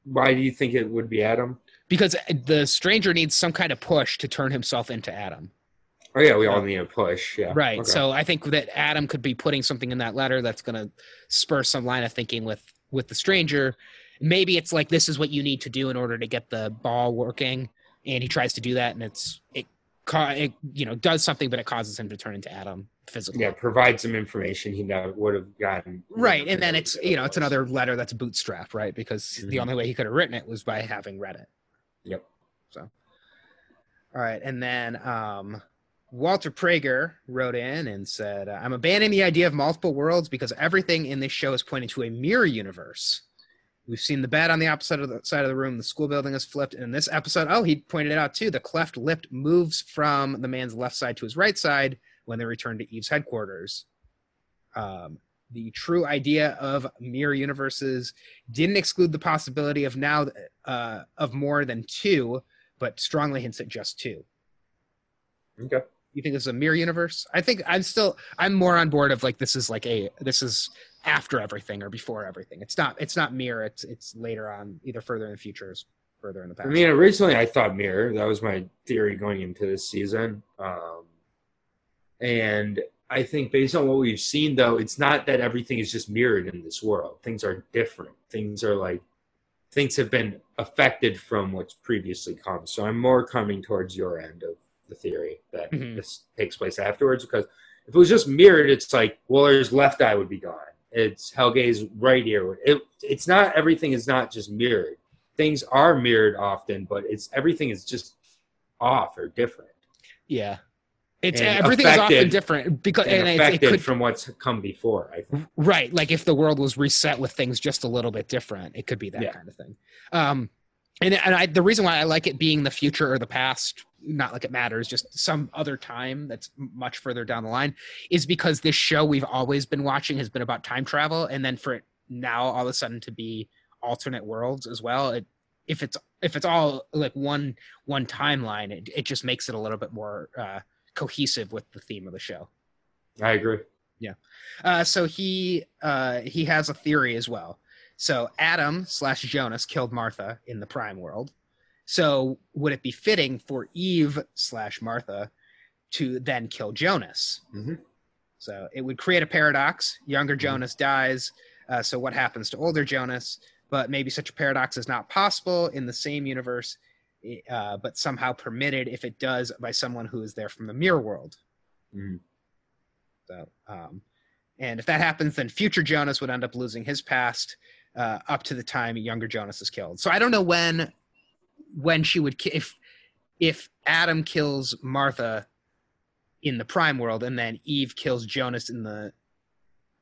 Why do you think it would be Adam? because the stranger needs some kind of push to turn himself into Adam. Oh yeah, we all need a push. Yeah. Right. Okay. So I think that Adam could be putting something in that letter that's going to spur some line of thinking with with the stranger. Maybe it's like this is what you need to do in order to get the ball working, and he tries to do that, and it's it, it you know does something, but it causes him to turn into Adam physically. yeah, provide some information he never would have gotten. Right, and then it's you know it's another letter that's bootstrapped, right? Because the Mhm. only way he could have written it was by having read it. Yep. So, all right, and then um, Walter Prager wrote in and said, "I'm abandoning the idea of multiple worlds because everything in this show is pointing to a mirror universe. We've seen the bed on the opposite of the side of the room. The school building is flipped. And in this episode, oh, he pointed it out too. The cleft lip moves from the man's left side to his right side when they return to Eve's headquarters. Um, the true idea of mirror universes didn't exclude the possibility of now uh, of more than two, but strongly hints at just two. Okay. You think this is a mirror universe? I think I'm still I'm more on board of like this is like a this is after everything or before everything. It's not it's not mirror. It's it's later on, either further in the future further in the past. I mean, originally I thought mirror. That was my theory going into this season. Um, and I think based on what we've seen, though, it's not that everything is just mirrored in this world. Things are different. Things are like things have been affected from what's previously come. So I'm more coming towards your end of the theory that Mhm. this takes place afterwards. Because if it was just mirrored, it's like Wöller's left eye would be gone. It's Helge's right ear. It, it's not everything is not just mirrored things are mirrored often, but it's everything is just off or different yeah, it's everything is often different because and, and, it, it affected could from what's come before. I think. Right. Like if the world was reset with things just a little bit different, it could be that Yeah. kind of thing. Um, and and I, the reason why I like it being the future or the past, not like it matters, just some other time that's much further down the line, is because this show we've always been watching has been about time travel, and then for it now all of a sudden to be alternate worlds as well. It, if it's if it's all like one one timeline, it, it just makes it a little bit more uh, cohesive with the theme of the show. I agree. Yeah. Uh, so he uh, he has a theory as well. So Adam slash Jonas killed Martha in the Prime world. So would it be fitting for Eve slash Martha to then kill Jonas? Mhm. So it would create a paradox. Younger Jonas dies. Uh, so what happens to older Jonas? But maybe such a paradox is not possible in the same universe, uh, but somehow permitted if it does by someone who is there from the mirror world. Mhm. So, um, and if that happens, then future Jonas would end up losing his past uh, up to the time younger Jonas is killed. So I don't know when when she would if if Adam kills Martha in the prime world and then Eve kills Jonas in the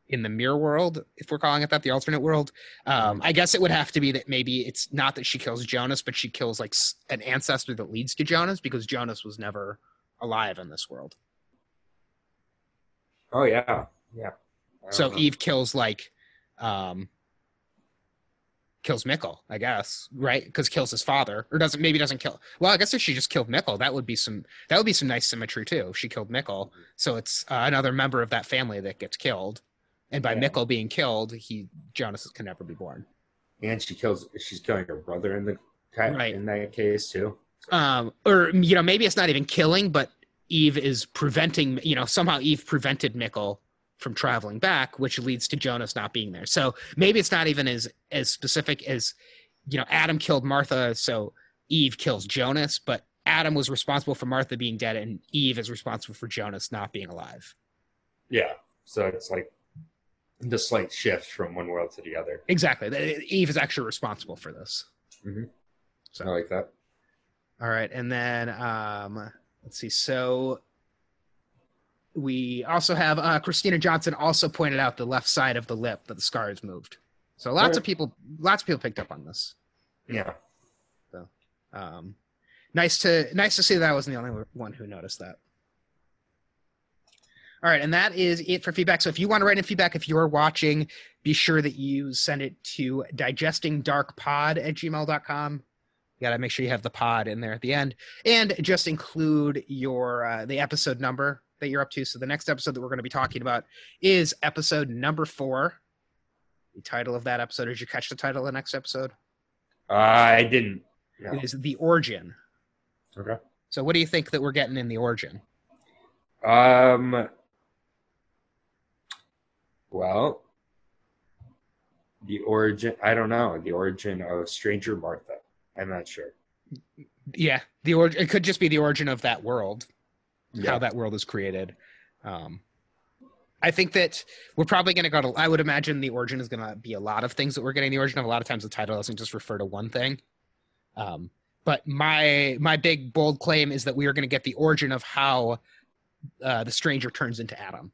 in the mirror world, if we're calling it that, the alternate world. Um, I guess it would have to be that maybe it's not that she kills Jonas, but she kills like an ancestor that leads to Jonas because Jonas was never alive in this world. Oh yeah, yeah. So know. Eve kills like um kills Mikkel, I guess, right? Because kills his father, or doesn't maybe doesn't kill. Well, I guess if she just killed Mikkel, that would be some that would be some nice symmetry too. If she killed Mikkel, so it's uh, another member of that family that gets killed, and by Yeah. Mikkel being killed, he Jonas can never be born. and she kills. She's killing her brother in the Right. in that case too. Um, or you know maybe it's not even killing, but Eve is preventing. You know somehow Eve prevented Mikkel from traveling back, which leads to Jonas not being there. So maybe it's not even as as specific as you know Adam killed Martha, so Eve kills Jonas, but Adam was responsible for Martha being dead, and Eve is responsible for Jonas not being alive. Yeah. So it's like the slight shift from one world to the other. Exactly, Eve is actually responsible for this. So I like that. All right, and then um, let's see. So we also have uh, Christina Johnson also pointed out the left side of the lip that the scar has moved. So lots of people, lots of people picked up on this. Yeah. So, um, nice to nice to see that I wasn't the only one who noticed that. All right, and that is it for feedback. So if you want to write in feedback, if you're watching, be sure that you send it to digestingdarkpod at gmail.com. You got to make sure you have the pod in there at the end, and just include your uh, the episode number that you're up to. So the next episode that we're going to be talking about is episode number four. The title of that episode. Did you catch the title of the next episode? Uh, I didn't. Yeah. is the origin. Okay. So, what do you think that we're getting in the origin? Um. Well, the origin. I don't know the origin of Stranger Martha. I'm not sure. Yeah, the origin. It could just be the origin of that world, Yeah. how that world is created. Um, I think that we're probably going to go to. I would imagine the origin is going to be a lot of things that we're getting the origin of. A lot of times, the title doesn't just refer to one thing. Um, but my my big bold claim is that we are going to get the origin of how uh, the stranger turns into Adam.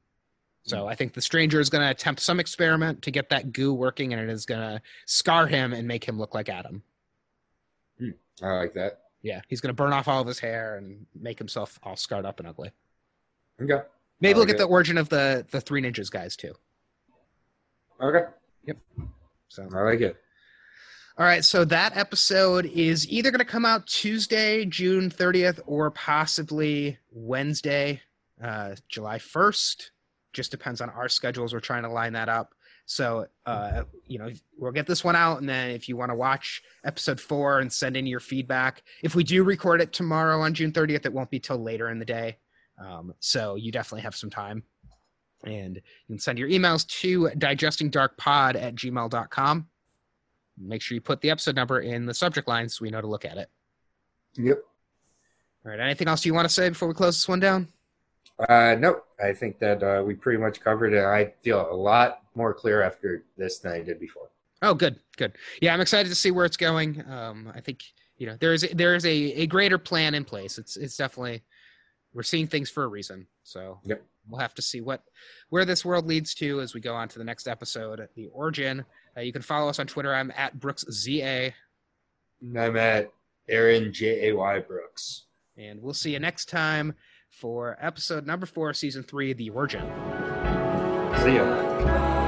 So I think the stranger is going to attempt some experiment to get that goo working, and it is going to scar him and make him look like Adam. I like that. Yeah, he's going to burn off all of his hair and make himself all scarred up and ugly. Okay. Maybe I we'll like get it. the origin of the the Three Ninjas guys too. Okay. Yep. So I like it. all right, so that episode is either going to come out Tuesday, June 30th, or possibly Wednesday, uh, July 1st. Just depends on our schedules. We're trying to line that up. So, uh, you know, we'll get this one out, and then if you want to watch episode four and send in your feedback, if we do record it tomorrow on June 30th, it won't be till later in the day. Um, so you definitely have some time. And you can send your emails to digestingdarkpod at gmail.com. Make sure you put the episode number in the subject line so we know to look at it. Yep. All right. Anything else you want to say before we close this one down? Uh, nope. I think that uh, we pretty much covered it. I feel a lot more clear after this than I did before. Oh, good, good. Yeah, I'm excited to see where it's going. Um, I think you know there is there is a, a greater plan in place. It's it's definitely we're seeing things for a reason. So Yep. we'll have to see what where this world leads to as we go on to the next episode, at the origin. Uh, you can follow us on Twitter. I'm at Brooks ZA, And I'm at Aaron J A Y Brooks. and we'll see you next time for episode number four, season three, the origin. See ya.